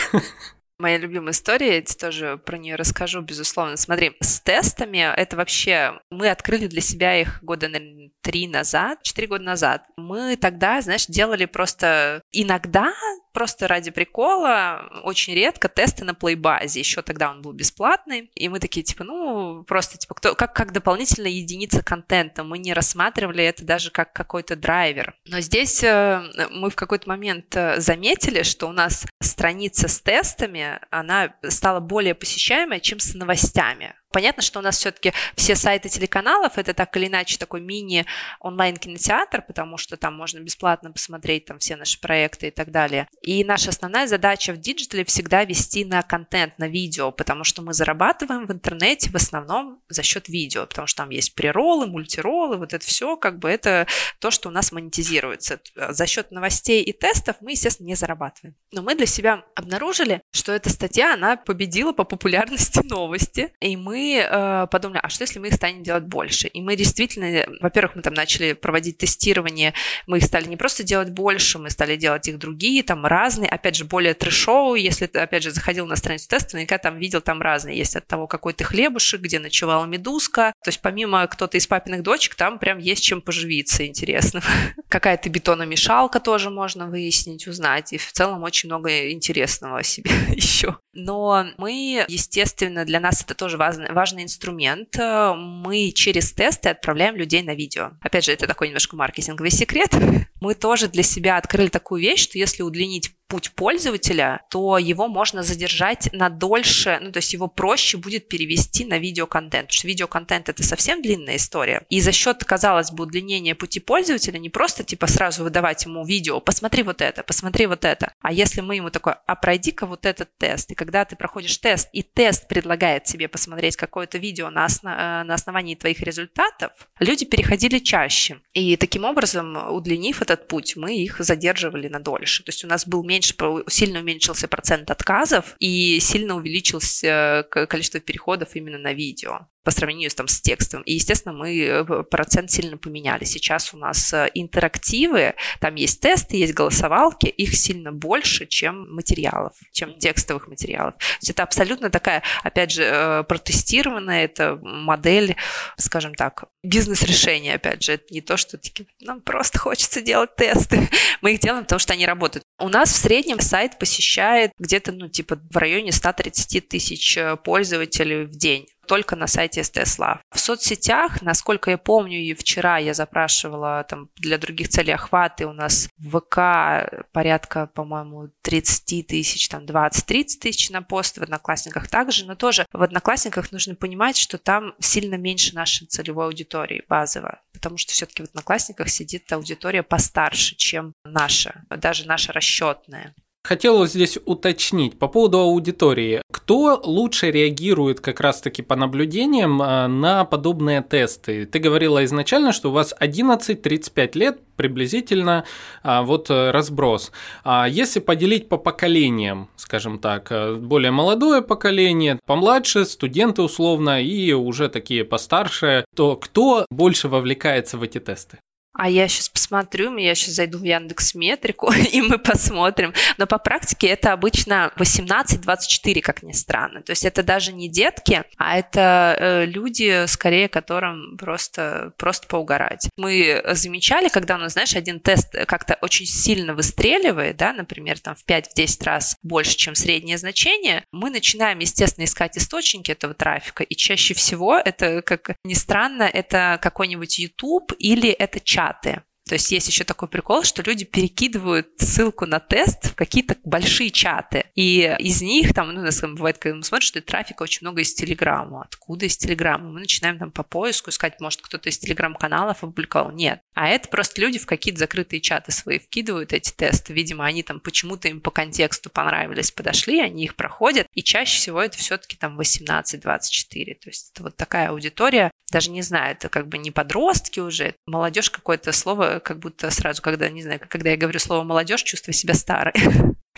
Моя любимая история, я тебе тоже про нее расскажу, безусловно. Смотри, с тестами это вообще... Мы открыли для себя их года, наверное, три назад, четыре года назад. Мы тогда, знаешь, делали просто... Иногда просто ради прикола, очень редко тесты на плейбазе. Еще тогда он был бесплатный. И мы такие, типа, ну, просто, типа, кто, как, как дополнительная единица контента. Мы не рассматривали это даже как какой-то драйвер. Но здесь э, мы в какой-то момент э, заметили, что у нас страница с тестами, она стала более посещаемая, чем с новостями. Понятно, что у нас все-таки все сайты телеканалов это так или иначе такой мини онлайн кинотеатр, потому что там можно бесплатно посмотреть там все наши проекты и так далее. И наша основная задача в диджитале всегда вести на контент, на видео, потому что мы зарабатываем в интернете в основном за счет видео, потому что там есть преролы, мультиролы, вот это все, как бы это то, что у нас монетизируется. За счет новостей и тестов мы, естественно, не зарабатываем. Но мы для себя обнаружили, что эта статья, она победила по популярности новости, и мы э, подумали, а что если мы их станем делать больше? И мы действительно, во-первых, мы там начали проводить тестирование, мы их стали не просто делать больше, мы стали делать их другие, там разные, опять же, более трешовые, если ты, опять же, заходил на страницу теста, наверняка там видел, там разные, есть от того какой то хлебушек, где ночевала медузка, то есть помимо кто-то из папиных дочек, там прям есть чем поживиться интересно. Какая-то бетономешалка тоже можно выяснить, узнать, и в целом очень много интересного о себе еще. Но мы, естественно, для нас это тоже важно, важный инструмент. Мы через тесты отправляем людей на видео. Опять же, это такой немножко маркетинговый секрет. Мы тоже для себя открыли такую вещь, что если удлинить путь пользователя, то его можно задержать на дольше, ну, то есть его проще будет перевести на видеоконтент, потому что видеоконтент это совсем длинная история. И за счет, казалось бы, удлинения пути пользователя не просто типа сразу выдавать ему видео, посмотри вот это, посмотри вот это, а если мы ему такой, а пройди-ка вот этот тест, и когда ты проходишь тест, и тест предлагает тебе посмотреть какое-то видео на, основ... Э, на основании твоих результатов, люди переходили чаще. И таким образом, удлинив этот путь, мы их задерживали на дольше. То есть у нас был меньше меньше, сильно уменьшился процент отказов и сильно увеличилось э, количество переходов именно на видео по сравнению с, там, с текстом. И, естественно, мы э, процент сильно поменяли. Сейчас у нас э, интерактивы, там есть тесты, есть голосовалки, их сильно больше, чем материалов, чем текстовых материалов. То есть это абсолютно такая, опять же, протестированная это модель, скажем так, бизнес-решения, опять же. Это не то, что нам просто хочется делать тесты. Мы их делаем, потому что они работают. У нас в среднем сайт посещает где-то, ну, типа, в районе 130 тысяч э, пользователей в день только на сайте СТС-Лав. В соцсетях, насколько я помню, и вчера я запрашивала там для других целей охваты, у нас в ВК порядка, по-моему, 30 тысяч, там 20-30 тысяч на пост, в Одноклассниках также, но тоже в Одноклассниках нужно понимать, что там сильно меньше нашей целевой аудитории базово, потому что все-таки в Одноклассниках сидит аудитория постарше, чем наша, даже наша расчетная. Хотел здесь уточнить по поводу аудитории. Кто лучше реагирует как раз-таки по наблюдениям а, на подобные тесты? Ты говорила изначально, что у вас 11-35 лет приблизительно а, вот э, разброс. А если поделить по поколениям, скажем так, э, более молодое поколение, помладше, студенты условно и уже такие постарше, то кто больше вовлекается в эти тесты? А я сейчас посмотрю, я сейчас зайду в Яндекс Метрику, и мы посмотрим. Но по практике это обычно 18-24, как ни странно. То есть это даже не детки, а это э, люди, скорее, которым просто, просто поугарать. Мы замечали, когда у нас, знаешь, один тест как-то очень сильно выстреливает, да, например, там в 5-10 раз больше, чем среднее значение, мы начинаем, естественно, искать источники этого трафика, и чаще всего это, как ни странно, это какой-нибудь YouTube или это чат чаты. То есть есть еще такой прикол, что люди перекидывают ссылку на тест в какие-то большие чаты. И из них, там, ну, у нас бывает, когда мы смотрим, что трафика очень много из Телеграма. Откуда из Телеграма? Мы начинаем там по поиску искать, может, кто-то из Телеграм-каналов опубликовал. Нет. А это просто люди в какие-то закрытые чаты свои вкидывают эти тесты. Видимо, они там почему-то им по контексту понравились, подошли, они их проходят. И чаще всего это все-таки там 18-24. То есть это вот такая аудитория. Даже не знаю, это как бы не подростки уже. Молодежь какое-то слово как будто сразу, когда, не знаю, когда я говорю слово молодежь, чувствую себя старой.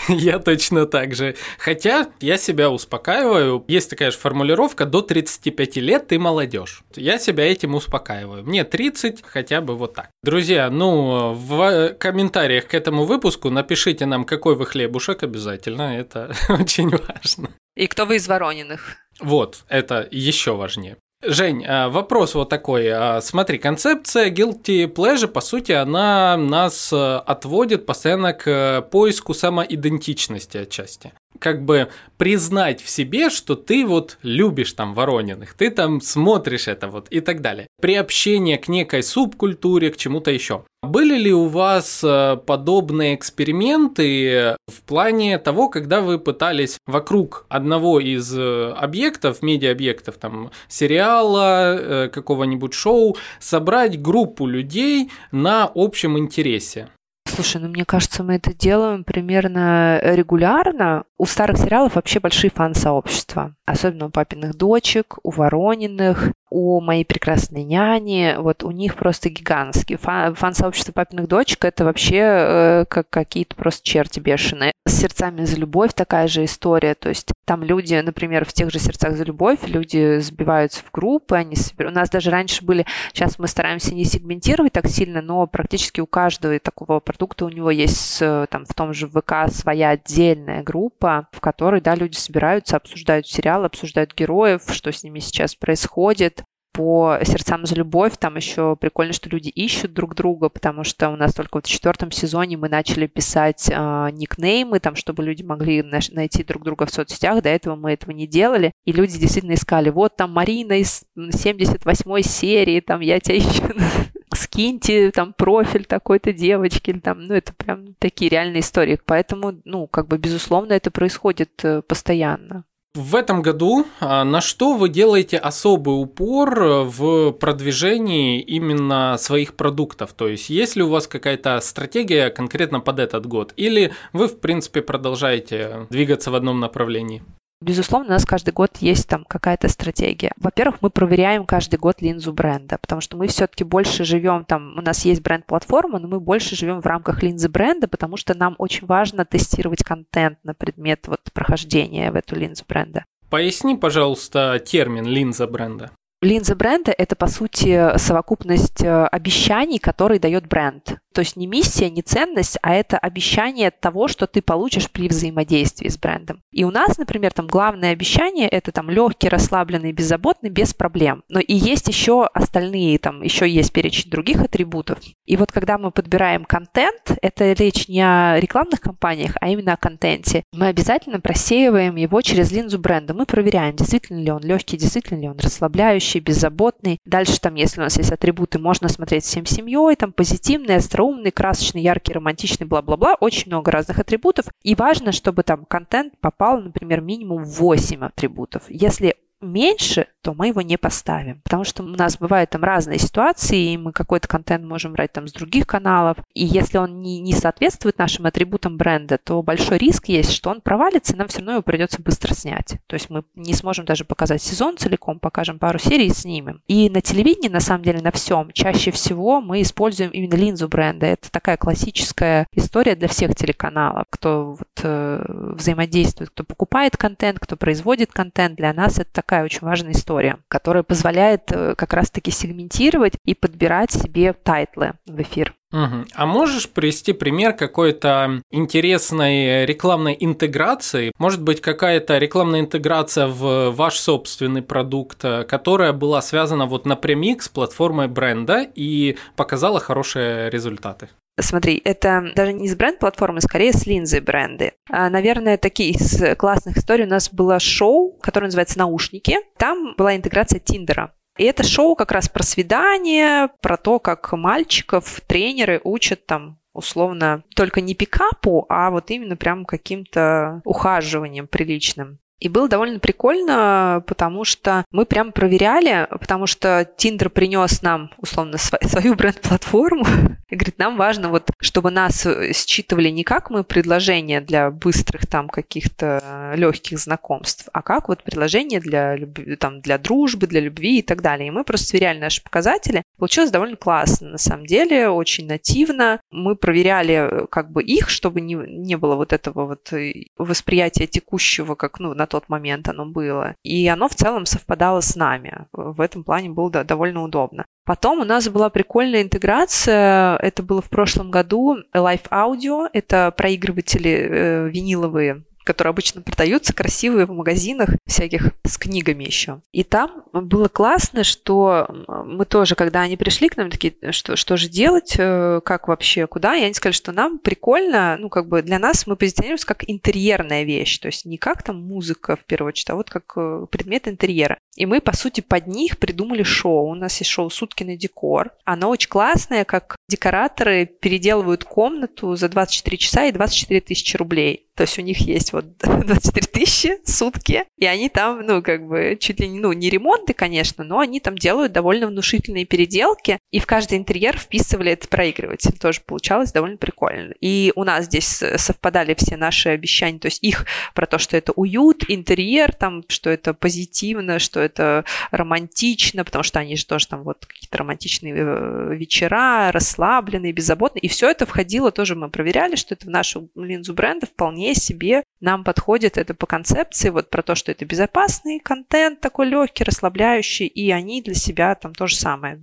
Я точно так же. Хотя я себя успокаиваю. Есть такая же формулировка, до 35 лет ты молодежь. Я себя этим успокаиваю. Мне 30, хотя бы вот так. Друзья, ну, в комментариях к этому выпуску напишите нам, какой вы хлебушек обязательно. Это очень важно. И кто вы из Ворониных? Вот, это еще важнее. Жень, а, вопрос вот такой. А, смотри, концепция guilty pleasure, по сути, она нас э, отводит постоянно к поиску самоидентичности отчасти как бы признать в себе, что ты вот любишь там Ворониных, ты там смотришь это вот и так далее. Приобщение к некой субкультуре, к чему-то еще. Были ли у вас э, подобные эксперименты в плане того, когда вы пытались вокруг одного из э, объектов, медиа-объектов, там, сериала, э, какого-нибудь шоу, собрать группу людей на общем интересе? Слушай, ну мне кажется, мы это делаем примерно регулярно. У старых сериалов вообще большие фан-сообщества. Особенно у папиных дочек, у Ворониных, у моей прекрасной няни. Вот у них просто гигантские. Фан- фан-сообщество папиных дочек это вообще э, как какие-то просто черти бешеные. С сердцами за любовь такая же история. То есть там люди, например, в тех же сердцах за любовь, люди сбиваются в группы, они собер... У нас даже раньше были, сейчас мы стараемся не сегментировать так сильно, но практически у каждого такого продукта у него есть там в том же ВК своя отдельная группа, в которой, да, люди собираются, обсуждают сериал, обсуждают героев, что с ними сейчас происходит, по сердцам за любовь. Там еще прикольно, что люди ищут друг друга, потому что у нас только вот в четвертом сезоне мы начали писать э, никнеймы, там, чтобы люди могли найти друг друга в соцсетях. До этого мы этого не делали. И люди действительно искали. Вот там Марина из 78 серии, там я тебя ищу скиньте там профиль такой-то девочки, там, ну, это прям такие реальные истории. Поэтому, ну, как бы, безусловно, это происходит э, постоянно. В этом году а, на что вы делаете особый упор в продвижении именно своих продуктов? То есть, есть ли у вас какая-то стратегия конкретно под этот год? Или вы, в принципе, продолжаете двигаться в одном направлении? Безусловно, у нас каждый год есть там какая-то стратегия. Во-первых, мы проверяем каждый год линзу бренда, потому что мы все-таки больше живем там, у нас есть бренд-платформа, но мы больше живем в рамках линзы бренда, потому что нам очень важно тестировать контент на предмет вот прохождения в эту линзу бренда. Поясни, пожалуйста, термин линза бренда. Линза бренда – это, по сути, совокупность э, обещаний, которые дает бренд. То есть не миссия, не ценность, а это обещание того, что ты получишь при взаимодействии с брендом. И у нас, например, там главное обещание – это там легкий, расслабленный, беззаботный, без проблем. Но и есть еще остальные, там еще есть перечень других атрибутов. И вот когда мы подбираем контент, это речь не о рекламных кампаниях, а именно о контенте, мы обязательно просеиваем его через линзу бренда. Мы проверяем, действительно ли он легкий, действительно ли он расслабляющий, беззаботный. Дальше там, если у нас есть атрибуты, можно смотреть всем семьей, там позитивный, остроумный, красочный, яркий, романтичный, бла-бла-бла. Очень много разных атрибутов. И важно, чтобы там контент попал, например, минимум 8 атрибутов. Если меньше, то мы его не поставим. Потому что у нас бывают там разные ситуации, и мы какой-то контент можем брать там с других каналов. И если он не, не соответствует нашим атрибутам бренда, то большой риск есть, что он провалится, и нам все равно его придется быстро снять. То есть мы не сможем даже показать сезон целиком, покажем пару серий и снимем. И на телевидении, на самом деле, на всем, чаще всего мы используем именно линзу бренда. Это такая классическая история для всех телеканалов, кто вот, э, взаимодействует, кто покупает контент, кто производит контент. Для нас это такая очень важная история которая позволяет э, как раз-таки сегментировать и подбирать себе тайтлы в эфир. Угу. А можешь привести пример какой-то интересной рекламной интеграции? Может быть, какая-то рекламная интеграция в ваш собственный продукт, э, которая была связана вот напрямик с платформой бренда и показала хорошие результаты? Смотри, это даже не с бренд-платформы, скорее с линзой бренды. А, наверное, такие из классных историй у нас было шоу, которое называется «Наушники». Там была интеграция Тиндера. И это шоу как раз про свидание, про то, как мальчиков тренеры учат там условно только не пикапу, а вот именно прям каким-то ухаживанием приличным. И было довольно прикольно, потому что мы прям проверяли, потому что Tinder принес нам, условно, свою бренд-платформу. И говорит, нам важно вот, чтобы нас считывали не как мы предложения для быстрых там каких-то легких знакомств, а как вот предложения для, там, для дружбы, для любви и так далее. И мы просто сверяли наши показатели. Получилось довольно классно, на самом деле, очень нативно. Мы проверяли как бы их, чтобы не, не было вот этого вот восприятия текущего, как, ну, на тот момент оно было. И оно в целом совпадало с нами. В этом плане было довольно удобно. Потом у нас была прикольная интеграция, это было в прошлом году, Live Audio, это проигрыватели э, виниловые которые обычно продаются красивые в магазинах всяких с книгами еще. И там было классно, что мы тоже, когда они пришли к нам, такие, что, что же делать, э, как вообще, куда, и они сказали, что нам прикольно, ну, как бы для нас мы позиционируемся как интерьерная вещь, то есть не как там музыка в первую очередь, а вот как э, предмет интерьера. И мы, по сути, под них придумали шоу. У нас есть шоу «Сутки на декор». Оно очень классное, как декораторы переделывают комнату за 24 часа и 24 тысячи рублей. То есть у них есть вот 24 тысячи сутки, и они там, ну, как бы, чуть ли не, ну, не ремонты, конечно, но они там делают довольно внушительные переделки, и в каждый интерьер вписывали этот проигрыватель. Тоже получалось довольно прикольно. И у нас здесь совпадали все наши обещания, то есть их про то, что это уют, интерьер, там, что это позитивно, что это романтично, потому что они же тоже там вот какие-то романтичные э, вечера, расслабленные, беззаботные, и все это входило тоже, мы проверяли, что это в нашу линзу бренда вполне себе нам подходит это по концепции, вот про то, что это безопасный контент, такой легкий, расслабляющий, и они для себя там то же самое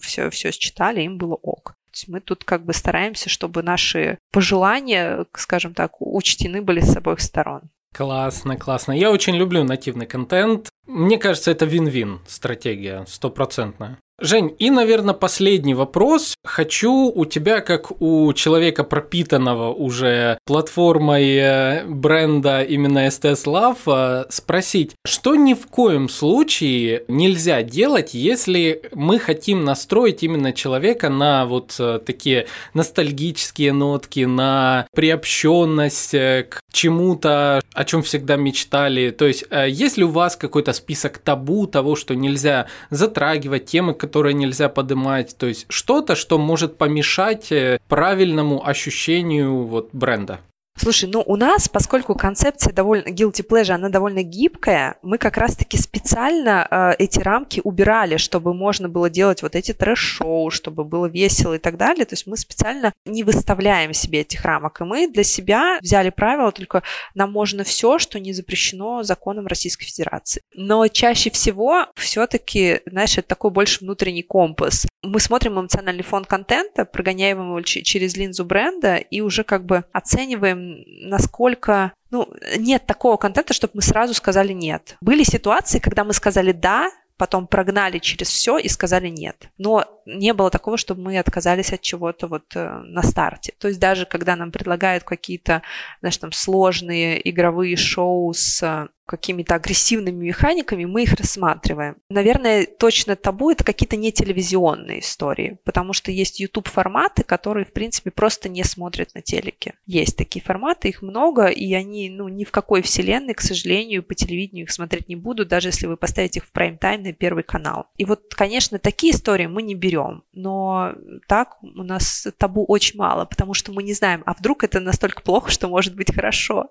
все, все считали, им было ок. Мы тут как бы стараемся, чтобы наши пожелания, скажем так, учтены были с обоих сторон. Классно, классно. Я очень люблю нативный контент. Мне кажется, это вин-вин стратегия, стопроцентная. Жень, и, наверное, последний вопрос. Хочу у тебя, как у человека пропитанного уже платформой э, бренда именно STS Love, э, спросить, что ни в коем случае нельзя делать, если мы хотим настроить именно человека на вот э, такие ностальгические нотки, на приобщенность к чему-то, о чем всегда мечтали. То есть, есть ли у вас какой-то список табу того, что нельзя затрагивать темы, которые нельзя поднимать, то есть что-то, что может помешать э, правильному ощущению вот бренда. Слушай, ну у нас, поскольку концепция довольно guilty pleasure, она довольно гибкая, мы как раз-таки специально э, эти рамки убирали, чтобы можно было делать вот эти трэш-шоу, чтобы было весело и так далее. То есть мы специально не выставляем себе этих рамок. И мы для себя взяли правило, только нам можно все, что не запрещено законом Российской Федерации. Но чаще всего все-таки, знаешь, это такой больше внутренний компас. Мы смотрим эмоциональный фон контента, прогоняем его через линзу бренда и уже как бы оцениваем насколько ну, нет такого контента, чтобы мы сразу сказали нет. Были ситуации, когда мы сказали да, потом прогнали через все и сказали нет. Но не было такого, чтобы мы отказались от чего-то вот э, на старте. То есть даже когда нам предлагают какие-то, знаешь, там сложные игровые шоу с какими-то агрессивными механиками, мы их рассматриваем. Наверное, точно табу это какие-то не телевизионные истории, потому что есть YouTube форматы, которые, в принципе, просто не смотрят на телеке. Есть такие форматы, их много, и они, ну, ни в какой вселенной, к сожалению, по телевидению их смотреть не будут, даже если вы поставите их в прайм-тайм на первый канал. И вот, конечно, такие истории мы не берем, но так у нас табу очень мало, потому что мы не знаем, а вдруг это настолько плохо, что может быть хорошо.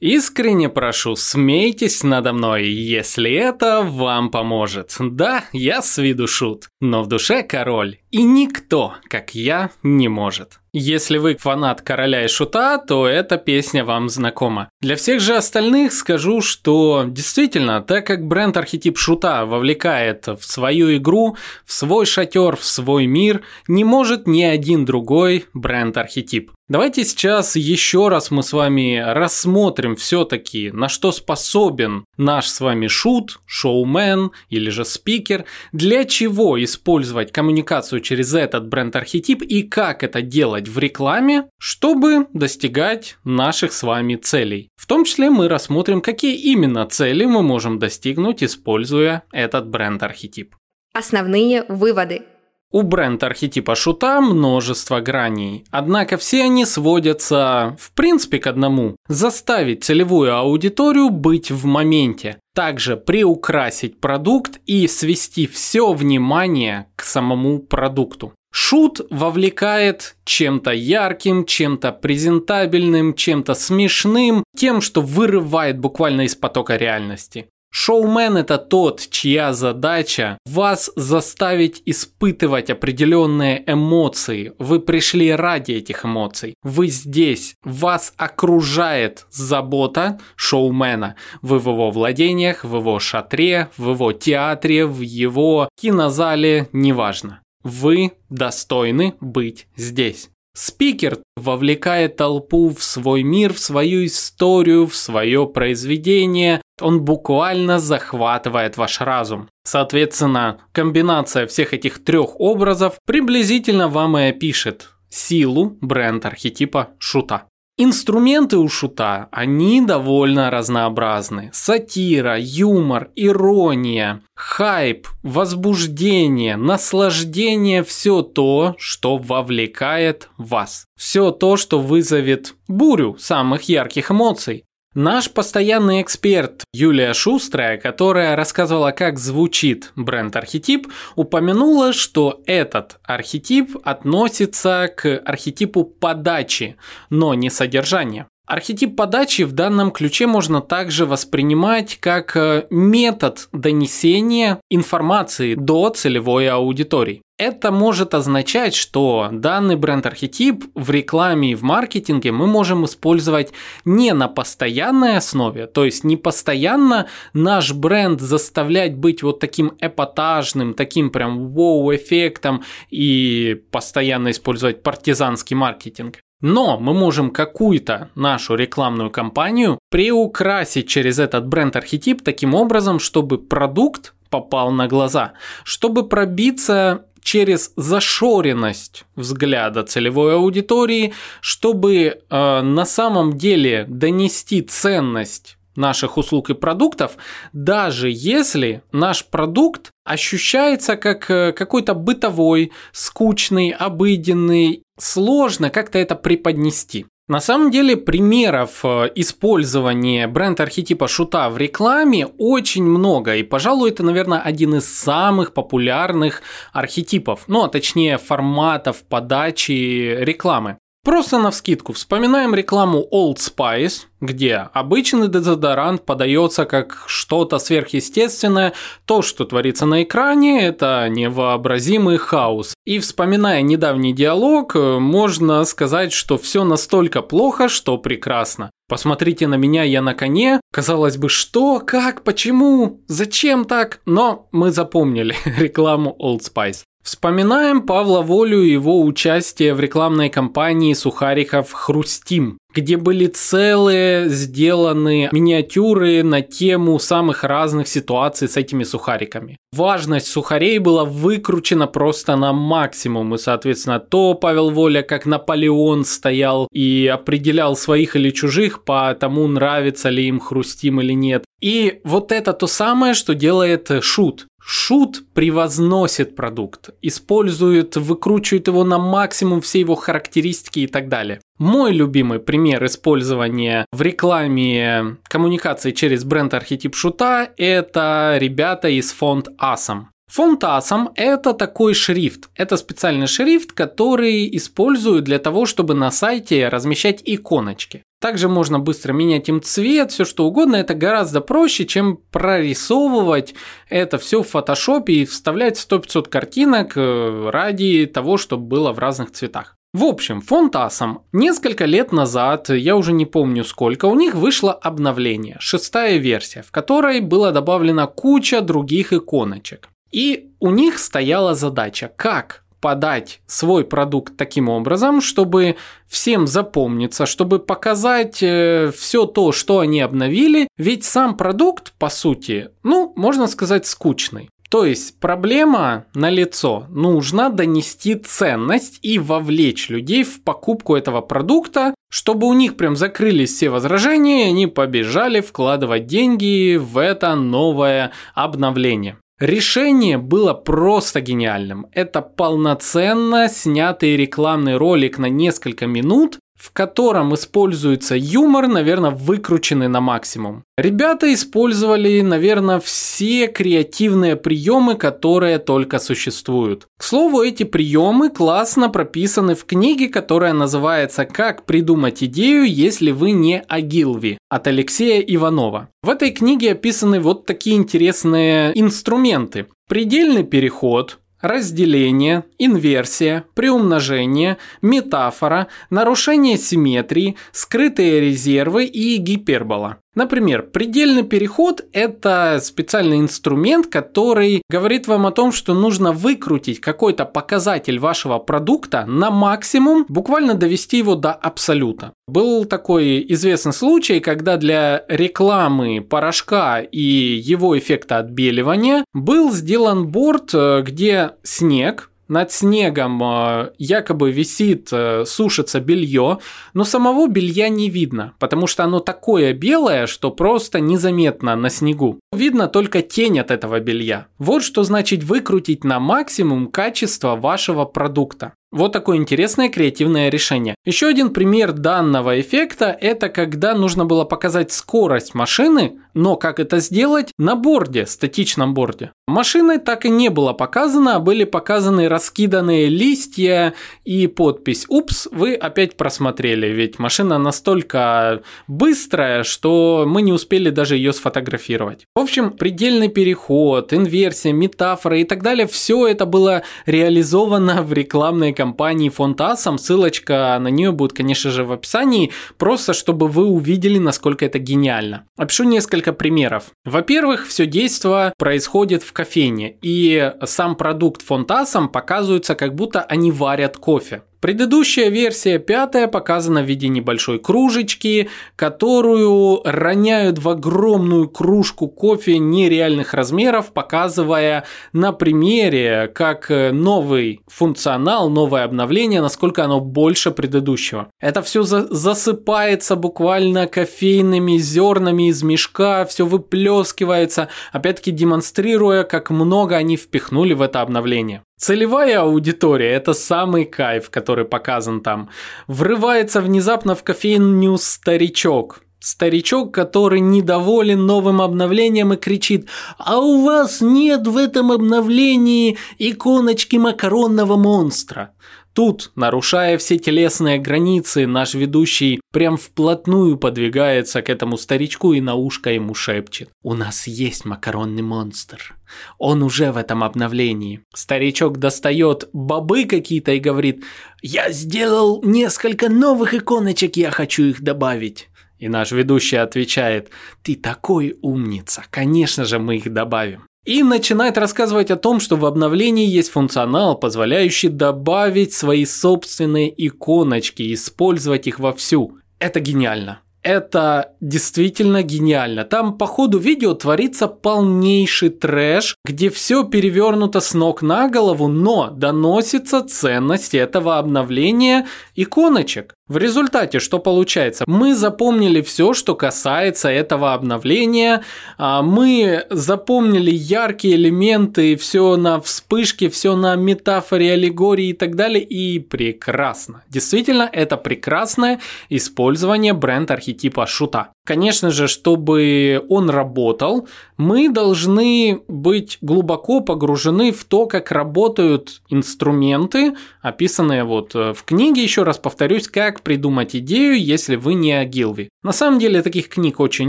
Искренне прошу, смейтесь надо мной, если это вам поможет. Да, я с виду шут, но в душе король, и никто, как я, не может. Если вы фанат короля и шута, то эта песня вам знакома. Для всех же остальных скажу, что действительно, так как бренд архетип шута вовлекает в свою игру, в свой шатер, в свой мир, не может ни один другой бренд архетип. Давайте сейчас еще раз мы с вами рассмотрим все-таки, на что способен наш с вами шут, шоумен или же спикер, для чего использовать коммуникацию через этот бренд-архетип и как это делать в рекламе, чтобы достигать наших с вами целей. В том числе мы рассмотрим, какие именно цели мы можем достигнуть, используя этот бренд-архетип. Основные выводы – у бренд-архетипа шута множество граней, однако все они сводятся, в принципе, к одному – заставить целевую аудиторию быть в моменте, также приукрасить продукт и свести все внимание к самому продукту. Шут вовлекает чем-то ярким, чем-то презентабельным, чем-то смешным, тем, что вырывает буквально из потока реальности. Шоумен – это тот, чья задача – вас заставить испытывать определенные эмоции. Вы пришли ради этих эмоций. Вы здесь. Вас окружает забота шоумена. Вы в его владениях, в его шатре, в его театре, в его кинозале, неважно. Вы достойны быть здесь. Спикер вовлекает толпу в свой мир, в свою историю, в свое произведение. Он буквально захватывает ваш разум. Соответственно, комбинация всех этих трех образов приблизительно вам и опишет силу бренд-архетипа шута. Инструменты у шута, они довольно разнообразны. Сатира, юмор, ирония, хайп, возбуждение, наслаждение – все то, что вовлекает вас. Все то, что вызовет бурю самых ярких эмоций. Наш постоянный эксперт Юлия Шустрая, которая рассказывала, как звучит бренд-архетип, упомянула, что этот архетип относится к архетипу подачи, но не содержания. Архетип подачи в данном ключе можно также воспринимать как э, метод донесения информации до целевой аудитории. Это может означать, что данный бренд-архетип в рекламе и в маркетинге мы можем использовать не на постоянной основе, то есть не постоянно наш бренд заставлять быть вот таким эпатажным, таким прям воу-эффектом и постоянно использовать партизанский маркетинг. Но мы можем какую-то нашу рекламную кампанию приукрасить через этот бренд-архетип таким образом, чтобы продукт попал на глаза, чтобы пробиться через зашоренность взгляда целевой аудитории, чтобы э, на самом деле донести ценность наших услуг и продуктов, даже если наш продукт ощущается как э, какой-то бытовой, скучный, обыденный, сложно как-то это преподнести. На самом деле примеров э, использования бренд-архетипа шута в рекламе очень много, и, пожалуй, это, наверное, один из самых популярных архетипов, ну, а точнее форматов подачи рекламы. Просто на вскидку вспоминаем рекламу Old Spice, где обычный дезодорант подается как что-то сверхъестественное, то, что творится на экране, это невообразимый хаос. И вспоминая недавний диалог, можно сказать, что все настолько плохо, что прекрасно. Посмотрите на меня, я на коне. Казалось бы, что, как, почему, зачем так? Но мы запомнили рекламу Old Spice. Вспоминаем Павла Волю и его участие в рекламной кампании сухариков «Хрустим», где были целые сделаны миниатюры на тему самых разных ситуаций с этими сухариками. Важность сухарей была выкручена просто на максимум, и, соответственно, то Павел Воля как Наполеон стоял и определял своих или чужих по тому, нравится ли им хрустим или нет. И вот это то самое, что делает Шут. Шут превозносит продукт, использует, выкручивает его на максимум все его характеристики и так далее. Мой любимый пример использования в рекламе коммуникации через бренд-архетип шута – это ребята из фонд Асом. Фонд ASM – это такой шрифт. Это специальный шрифт, который используют для того, чтобы на сайте размещать иконочки. Также можно быстро менять им цвет, все что угодно. Это гораздо проще, чем прорисовывать это все в фотошопе и вставлять 100-500 картинок э, ради того, чтобы было в разных цветах. В общем, фонтасом несколько лет назад, я уже не помню сколько, у них вышло обновление, шестая версия, в которой была добавлена куча других иконочек. И у них стояла задача, как подать свой продукт таким образом, чтобы всем запомниться, чтобы показать э, все то, что они обновили, ведь сам продукт, по сути, ну, можно сказать, скучный. То есть проблема на лицо. Нужно донести ценность и вовлечь людей в покупку этого продукта, чтобы у них прям закрылись все возражения, и они побежали вкладывать деньги в это новое обновление. Решение было просто гениальным. Это полноценно снятый рекламный ролик на несколько минут, в котором используется юмор, наверное, выкрученный на максимум. Ребята использовали, наверное, все креативные приемы, которые только существуют. К слову, эти приемы классно прописаны в книге, которая называется «Как придумать идею, если вы не Агилви» от Алексея Иванова. В этой книге описаны вот такие интересные инструменты. Предельный переход, разделение, инверсия, приумножение, метафора, нарушение симметрии, скрытые резервы и гипербола. Например, предельный переход – это специальный инструмент, который говорит вам о том, что нужно выкрутить какой-то показатель вашего продукта на максимум, буквально довести его до абсолюта. Был такой известный случай, когда для рекламы порошка и его эффекта отбеливания был сделан борт, э, где снег, над снегом э, якобы висит, э, сушится белье, но самого белья не видно, потому что оно такое белое, что просто незаметно на снегу. Видно только тень от этого белья. Вот что значит выкрутить на максимум качество вашего продукта. Вот такое интересное креативное решение. Еще один пример данного эффекта – это когда нужно было показать скорость машины, но как это сделать на борде, статичном борде. Машины так и не было показано, а были показаны раскиданные листья и подпись «Упс, вы опять просмотрели», ведь машина настолько быстрая, что мы не успели даже ее сфотографировать. В общем, предельный переход, инверсия, метафора и так далее – все это было реализовано в рекламной компании Фонтасом. Ссылочка на нее будет, конечно же, в описании, просто чтобы вы увидели, насколько это гениально. Опишу несколько примеров. Во-первых, все действо происходит в кофейне, и сам продукт Фонтасом показывается, как будто они варят кофе. Предыдущая версия, пятая, показана в виде небольшой кружечки, которую роняют в огромную кружку кофе нереальных размеров, показывая на примере, как новый функционал, новое обновление, насколько оно больше предыдущего. Это все за засыпается буквально кофейными зернами из мешка, все выплескивается, опять-таки демонстрируя, как много они впихнули в это обновление. Целевая аудитория – это самый кайф, который показан там. Врывается внезапно в кофейню старичок. Старичок, который недоволен новым обновлением и кричит «А у вас нет в этом обновлении иконочки макаронного монстра?» Тут, нарушая все телесные границы, наш ведущий прям вплотную подвигается к этому старичку и на ушко ему шепчет. «У нас есть макаронный монстр. Он уже в этом обновлении». Старичок достает бобы какие-то и говорит «Я сделал несколько новых иконочек, я хочу их добавить». И наш ведущий отвечает «Ты такой умница, конечно же мы их добавим». И начинает рассказывать о том, что в обновлении есть функционал, позволяющий добавить свои собственные иконочки, использовать их вовсю. Это гениально. Это действительно гениально. Там по ходу видео творится полнейший трэш, где все перевернуто с ног на голову, но доносится ценность этого обновления иконочек. В результате что получается? Мы запомнили все, что касается этого обновления, а, мы запомнили яркие элементы, все на вспышке, все на метафоре, аллегории и так далее, и прекрасно. Действительно, это прекрасное использование бренд-архетипа шута. Конечно же, чтобы он работал, мы должны быть глубоко погружены в то, как работают инструменты, описанные вот э, в книге, еще раз повторюсь, как придумать идею, если вы не Агилви. На самом деле таких книг очень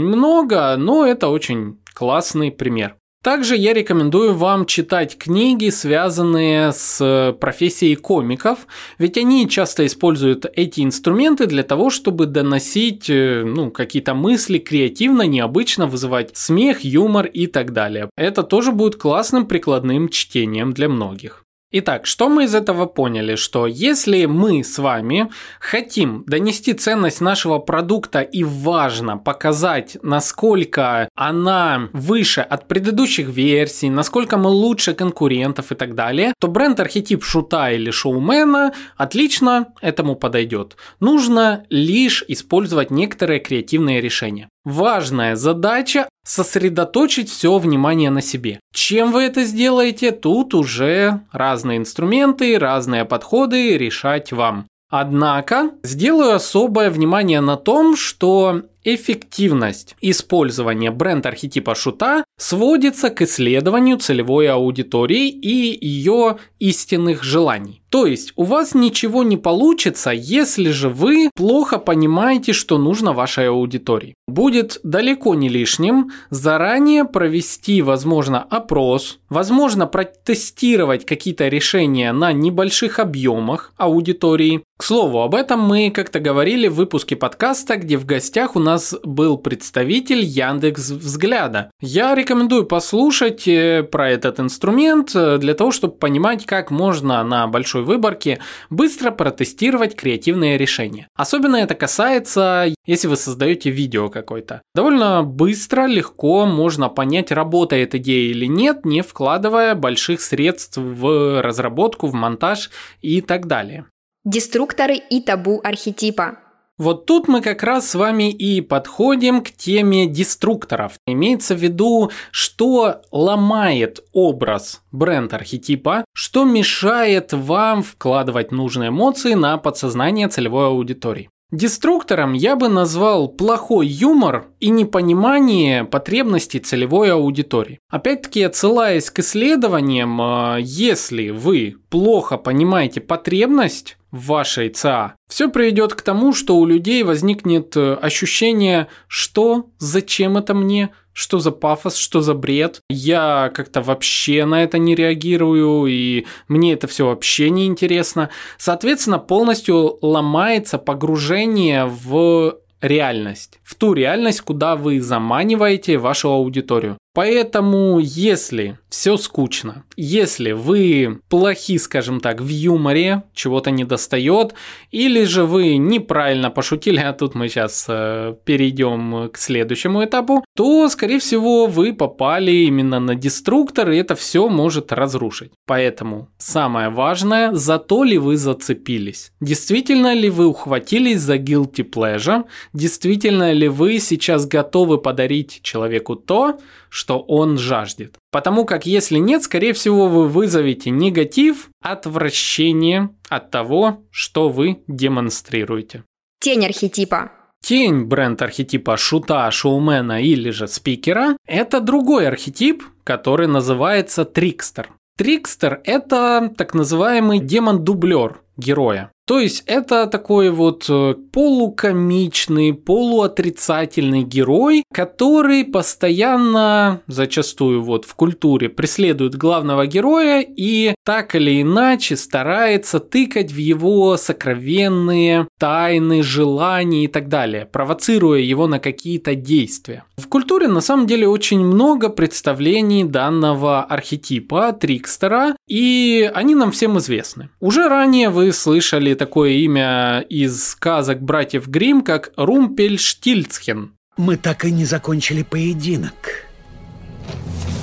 много, но это очень классный пример. Также я рекомендую вам читать книги, связанные с профессией комиков, ведь они часто используют эти инструменты для того, чтобы доносить э, ну, какие-то мысли креативно, необычно, вызывать смех, юмор и так далее. Это тоже будет классным прикладным чтением для многих. Итак, что мы из этого поняли? Что если мы с вами хотим донести ценность нашего продукта и важно показать, насколько она выше от предыдущих версий, насколько мы лучше конкурентов и так далее, то бренд архетип шута или шоумена отлично этому подойдет. Нужно лишь использовать некоторые креативные решения. Важная задача – сосредоточить все внимание на себе. Чем вы это сделаете, тут уже разные инструменты, разные подходы решать вам. Однако сделаю особое внимание на том, что эффективность использования бренд-архетипа шута сводится к исследованию целевой аудитории и ее истинных желаний. То есть у вас ничего не получится, если же вы плохо понимаете, что нужно вашей аудитории. Будет далеко не лишним заранее провести, возможно, опрос, возможно, протестировать какие-то решения на небольших объемах аудитории. К слову, об этом мы как-то говорили в выпуске подкаста, где в гостях у нас был представитель Яндекс Взгляда. Я рекомендую послушать э, про этот инструмент э, для того, чтобы понимать, как можно на большой выборке быстро протестировать креативные решения. Особенно это касается, если вы создаете видео какой-то. Довольно быстро, легко можно понять, работает идея или нет, не вкладывая больших средств в разработку, в монтаж и так далее. Деструкторы и табу архетипа. Вот тут мы как раз с вами и подходим к теме деструкторов. Имеется в виду, что ломает образ бренд-архетипа, что мешает вам вкладывать нужные эмоции на подсознание целевой аудитории. Деструктором я бы назвал плохой юмор и непонимание потребностей целевой аудитории. Опять-таки, отсылаясь к исследованиям, а, если вы плохо понимаете потребность в вашей ЦА, все приведет к тому, что у людей возникнет э, ощущение, что, зачем это мне, что за пафос, что за бред. Я как-то вообще на это не реагирую, и мне это все вообще не интересно. Соответственно, полностью ломается погружение в реальность, в ту реальность, куда вы заманиваете вашу аудиторию. Поэтому, если все скучно, если вы плохи, скажем так, в юморе, чего-то не достает, или же вы неправильно пошутили, а тут мы сейчас э, перейдем к следующему этапу, то, скорее всего, вы попали именно на деструктор, и это все может разрушить. Поэтому самое важное, за то ли вы зацепились. Действительно ли вы ухватились за guilty pleasure, действительно ли вы сейчас готовы подарить человеку то, что он жаждет. Потому как если нет, скорее всего, вы вызовете негатив, отвращение от того, что вы демонстрируете. Тень архетипа. Тень бренд архетипа шута, шоумена или же спикера – это другой архетип, который называется трикстер. Трикстер – это так называемый демон-дублер героя. То есть это такой вот э, полукомичный, полуотрицательный герой, который постоянно, зачастую вот в культуре, преследует главного героя и так или иначе старается тыкать в его сокровенные тайны, желания и так далее, провоцируя его на какие-то действия. В культуре на самом деле очень много представлений данного архетипа Трикстера, и они нам всем известны. Уже ранее вы слышали такое имя из сказок братьев Грим, как Румпельштильцхен. Мы так и не закончили поединок.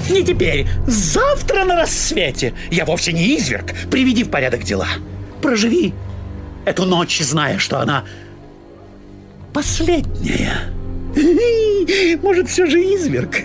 Не теперь, завтра на рассвете. Я вовсе не изверг. Приведи в порядок дела. Проживи эту ночь, зная, что она последняя. Может, все же изверг.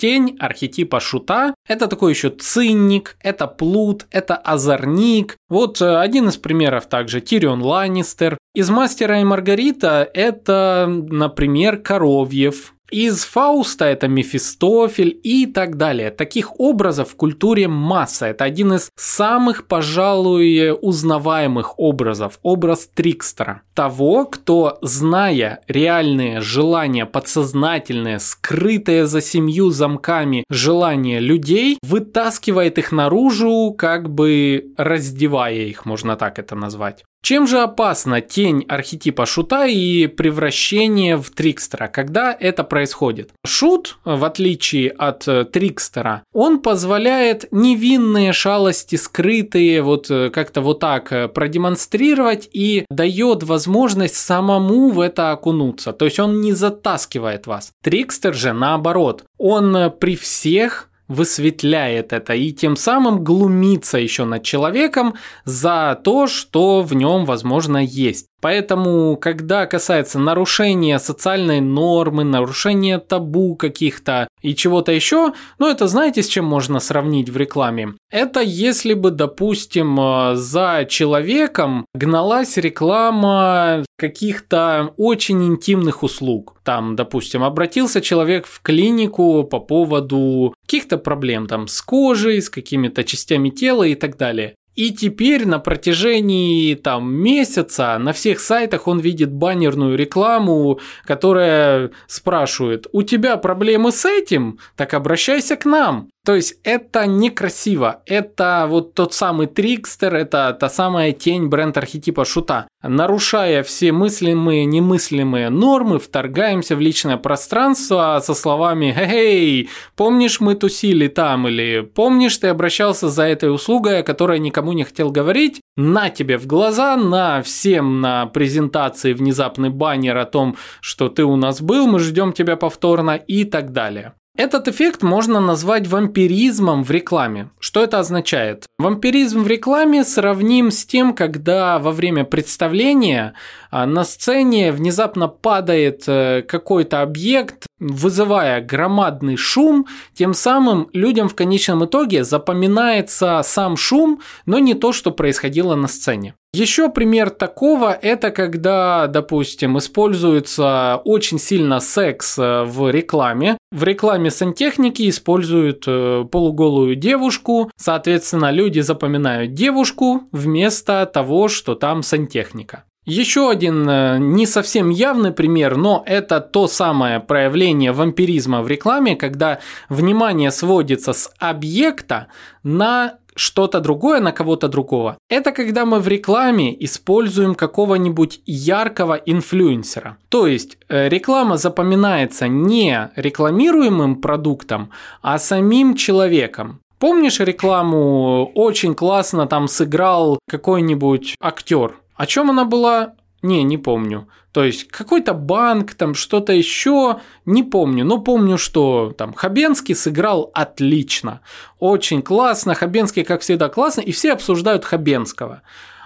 Тень архетипа шута – это такой еще цинник, это плут, это озорник. Вот э, один из примеров также Тирион Ланнистер. Из «Мастера и Маргарита» это, например, Коровьев, из Фауста это Мефистофель и так далее. Таких образов в культуре масса. Это один из самых, пожалуй, узнаваемых образов. Образ Трикстера. Того, кто, зная реальные желания, подсознательные, скрытые за семью замками желания людей, вытаскивает их наружу, как бы раздевая их, можно так это назвать. Чем же опасна тень архетипа шута и превращение в трикстера, когда это происходит? Шут, в отличие от э, трикстера, он позволяет невинные шалости, скрытые, вот э, как-то вот так э, продемонстрировать и дает возможность самому в это окунуться. То есть он не затаскивает вас. Трикстер же наоборот, он при всех высветляет это и тем самым глумится еще над человеком за то, что в нем, возможно, есть. Поэтому, когда касается нарушения социальной нормы, нарушения табу каких-то и чего-то еще, ну это знаете, с чем можно сравнить в рекламе? Это если бы, допустим, э, за человеком гналась реклама каких-то очень интимных услуг. Там, допустим, обратился человек в клинику по поводу каких-то проблем там с кожей, с какими-то частями тела и так далее. И теперь на протяжении там месяца на всех сайтах он видит баннерную рекламу, которая спрашивает, у тебя проблемы с этим? Так обращайся к нам. То есть это некрасиво. Это вот тот самый трикстер, это та самая тень бренд-архетипа шута. Нарушая все мыслимые, немыслимые нормы, вторгаемся в личное пространство со словами «Эй, помнишь, мы тусили там?» или «Помнишь, ты обращался за этой услугой, о которой никому не хотел говорить?» На тебе в глаза, на всем на презентации внезапный баннер о том, что ты у нас был, мы ждем тебя повторно и так далее. Этот эффект можно назвать вампиризмом в рекламе. Что это означает? Вампиризм в рекламе сравним с тем, когда во время представления а, на сцене внезапно падает э, какой-то объект, вызывая громадный шум, тем самым людям в конечном итоге запоминается сам шум, но не то, что происходило на сцене. Еще пример такого – это когда, допустим, используется очень сильно секс э, в рекламе. В рекламе сантехники используют э, полуголую девушку, соответственно, люди запоминают девушку вместо того, что там сантехника. Еще один э, не совсем явный пример, но это то самое проявление вампиризма в рекламе, когда внимание сводится с объекта на что-то другое на кого-то другого. Это когда мы в рекламе используем какого-нибудь яркого инфлюенсера. То есть э, реклама запоминается не рекламируемым продуктом, а самим человеком. Помнишь рекламу очень классно там сыграл какой-нибудь актер? О чем она была? Не, не помню. То есть какой-то банк, там что-то еще, не помню, но помню, что там Хабенский сыграл отлично, очень классно, Хабенский, как всегда, классно, и все обсуждают Хабенского.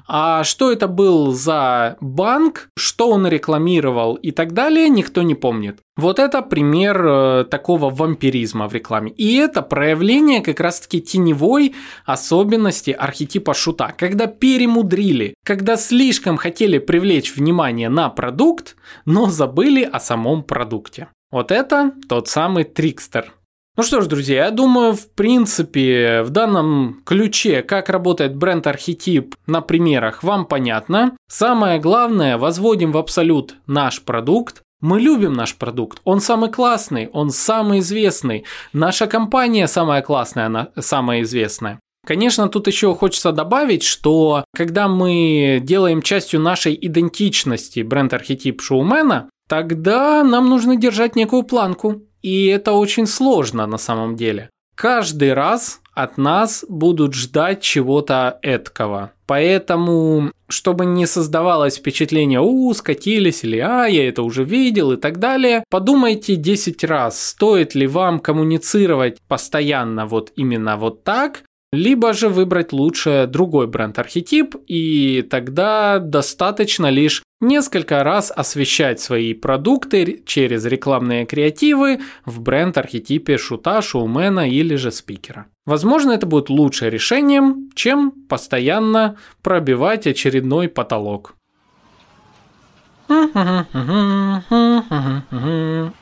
А что это был за банк, что он рекламировал и так далее, никто не помнит. Вот это пример э, такого вампиризма в рекламе. И это проявление как раз-таки теневой особенности архетипа шута. Когда перемудрили, когда слишком хотели привлечь внимание на продукт, но забыли о самом продукте. Вот это тот самый трикстер, ну что ж, друзья, я думаю, в принципе, в данном ключе, как работает бренд-архетип на примерах, вам понятно. Самое главное, возводим в абсолют наш продукт, мы любим наш продукт, он самый классный, он самый известный. Наша компания самая классная, она самая известная. Конечно, тут еще хочется добавить, что когда мы делаем частью нашей идентичности бренд-архетип шоумена, тогда нам нужно держать некую планку. И это очень сложно на самом деле. Каждый раз от нас будут ждать чего-то эткого. Поэтому, чтобы не создавалось впечатление, у, скатились, или а, я это уже видел и так далее, подумайте 10 раз, стоит ли вам коммуницировать постоянно вот именно вот так, либо же выбрать лучше другой бренд-архетип, и тогда достаточно лишь несколько раз освещать свои продукты через рекламные креативы в бренд-архетипе шута, шоумена или же спикера. Возможно, это будет лучшее решением, чем постоянно пробивать очередной потолок.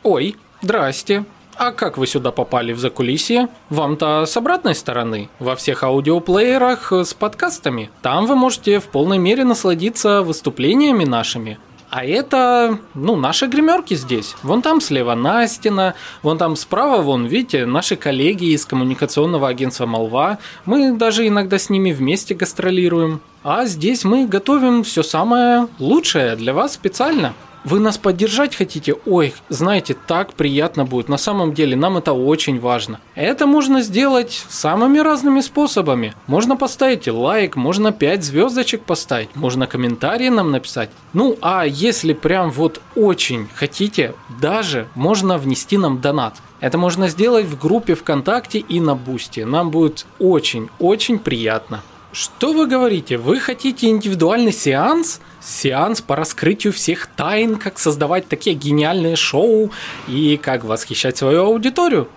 Ой, здрасте. А как вы сюда попали в закулисье? Вам-то с обратной стороны, во всех аудиоплеерах с подкастами. Там вы можете в полной мере насладиться выступлениями нашими. А это, ну, наши гримерки здесь. Вон там слева Настина, вон там справа, вон, видите, наши коллеги из коммуникационного агентства «Молва». Мы даже иногда с ними вместе гастролируем. А здесь мы готовим все самое лучшее для вас специально. Вы нас поддержать хотите? Ой, знаете, так приятно будет. На самом деле нам это очень важно. Это можно сделать самыми разными способами. Можно поставить лайк, можно 5 звездочек поставить, можно комментарии нам написать. Ну, а если прям вот очень хотите, даже можно внести нам донат. Это можно сделать в группе ВКонтакте и на Boosty. Нам будет очень-очень приятно. Что вы говорите? Вы хотите индивидуальный сеанс? Сеанс по раскрытию всех тайн, как создавать такие гениальные шоу и как восхищать свою аудиторию?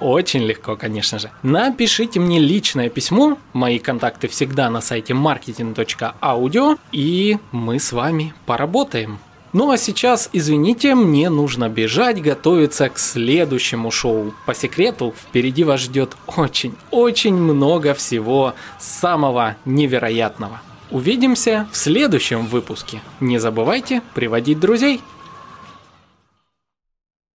Очень легко, конечно же. Напишите мне личное письмо, мои контакты всегда на сайте marketing.audio, и мы с вами поработаем. Ну а сейчас, извините, мне нужно бежать, готовиться к следующему шоу. По секрету, впереди вас ждет очень-очень много всего самого невероятного. Увидимся в следующем выпуске. Не забывайте приводить друзей.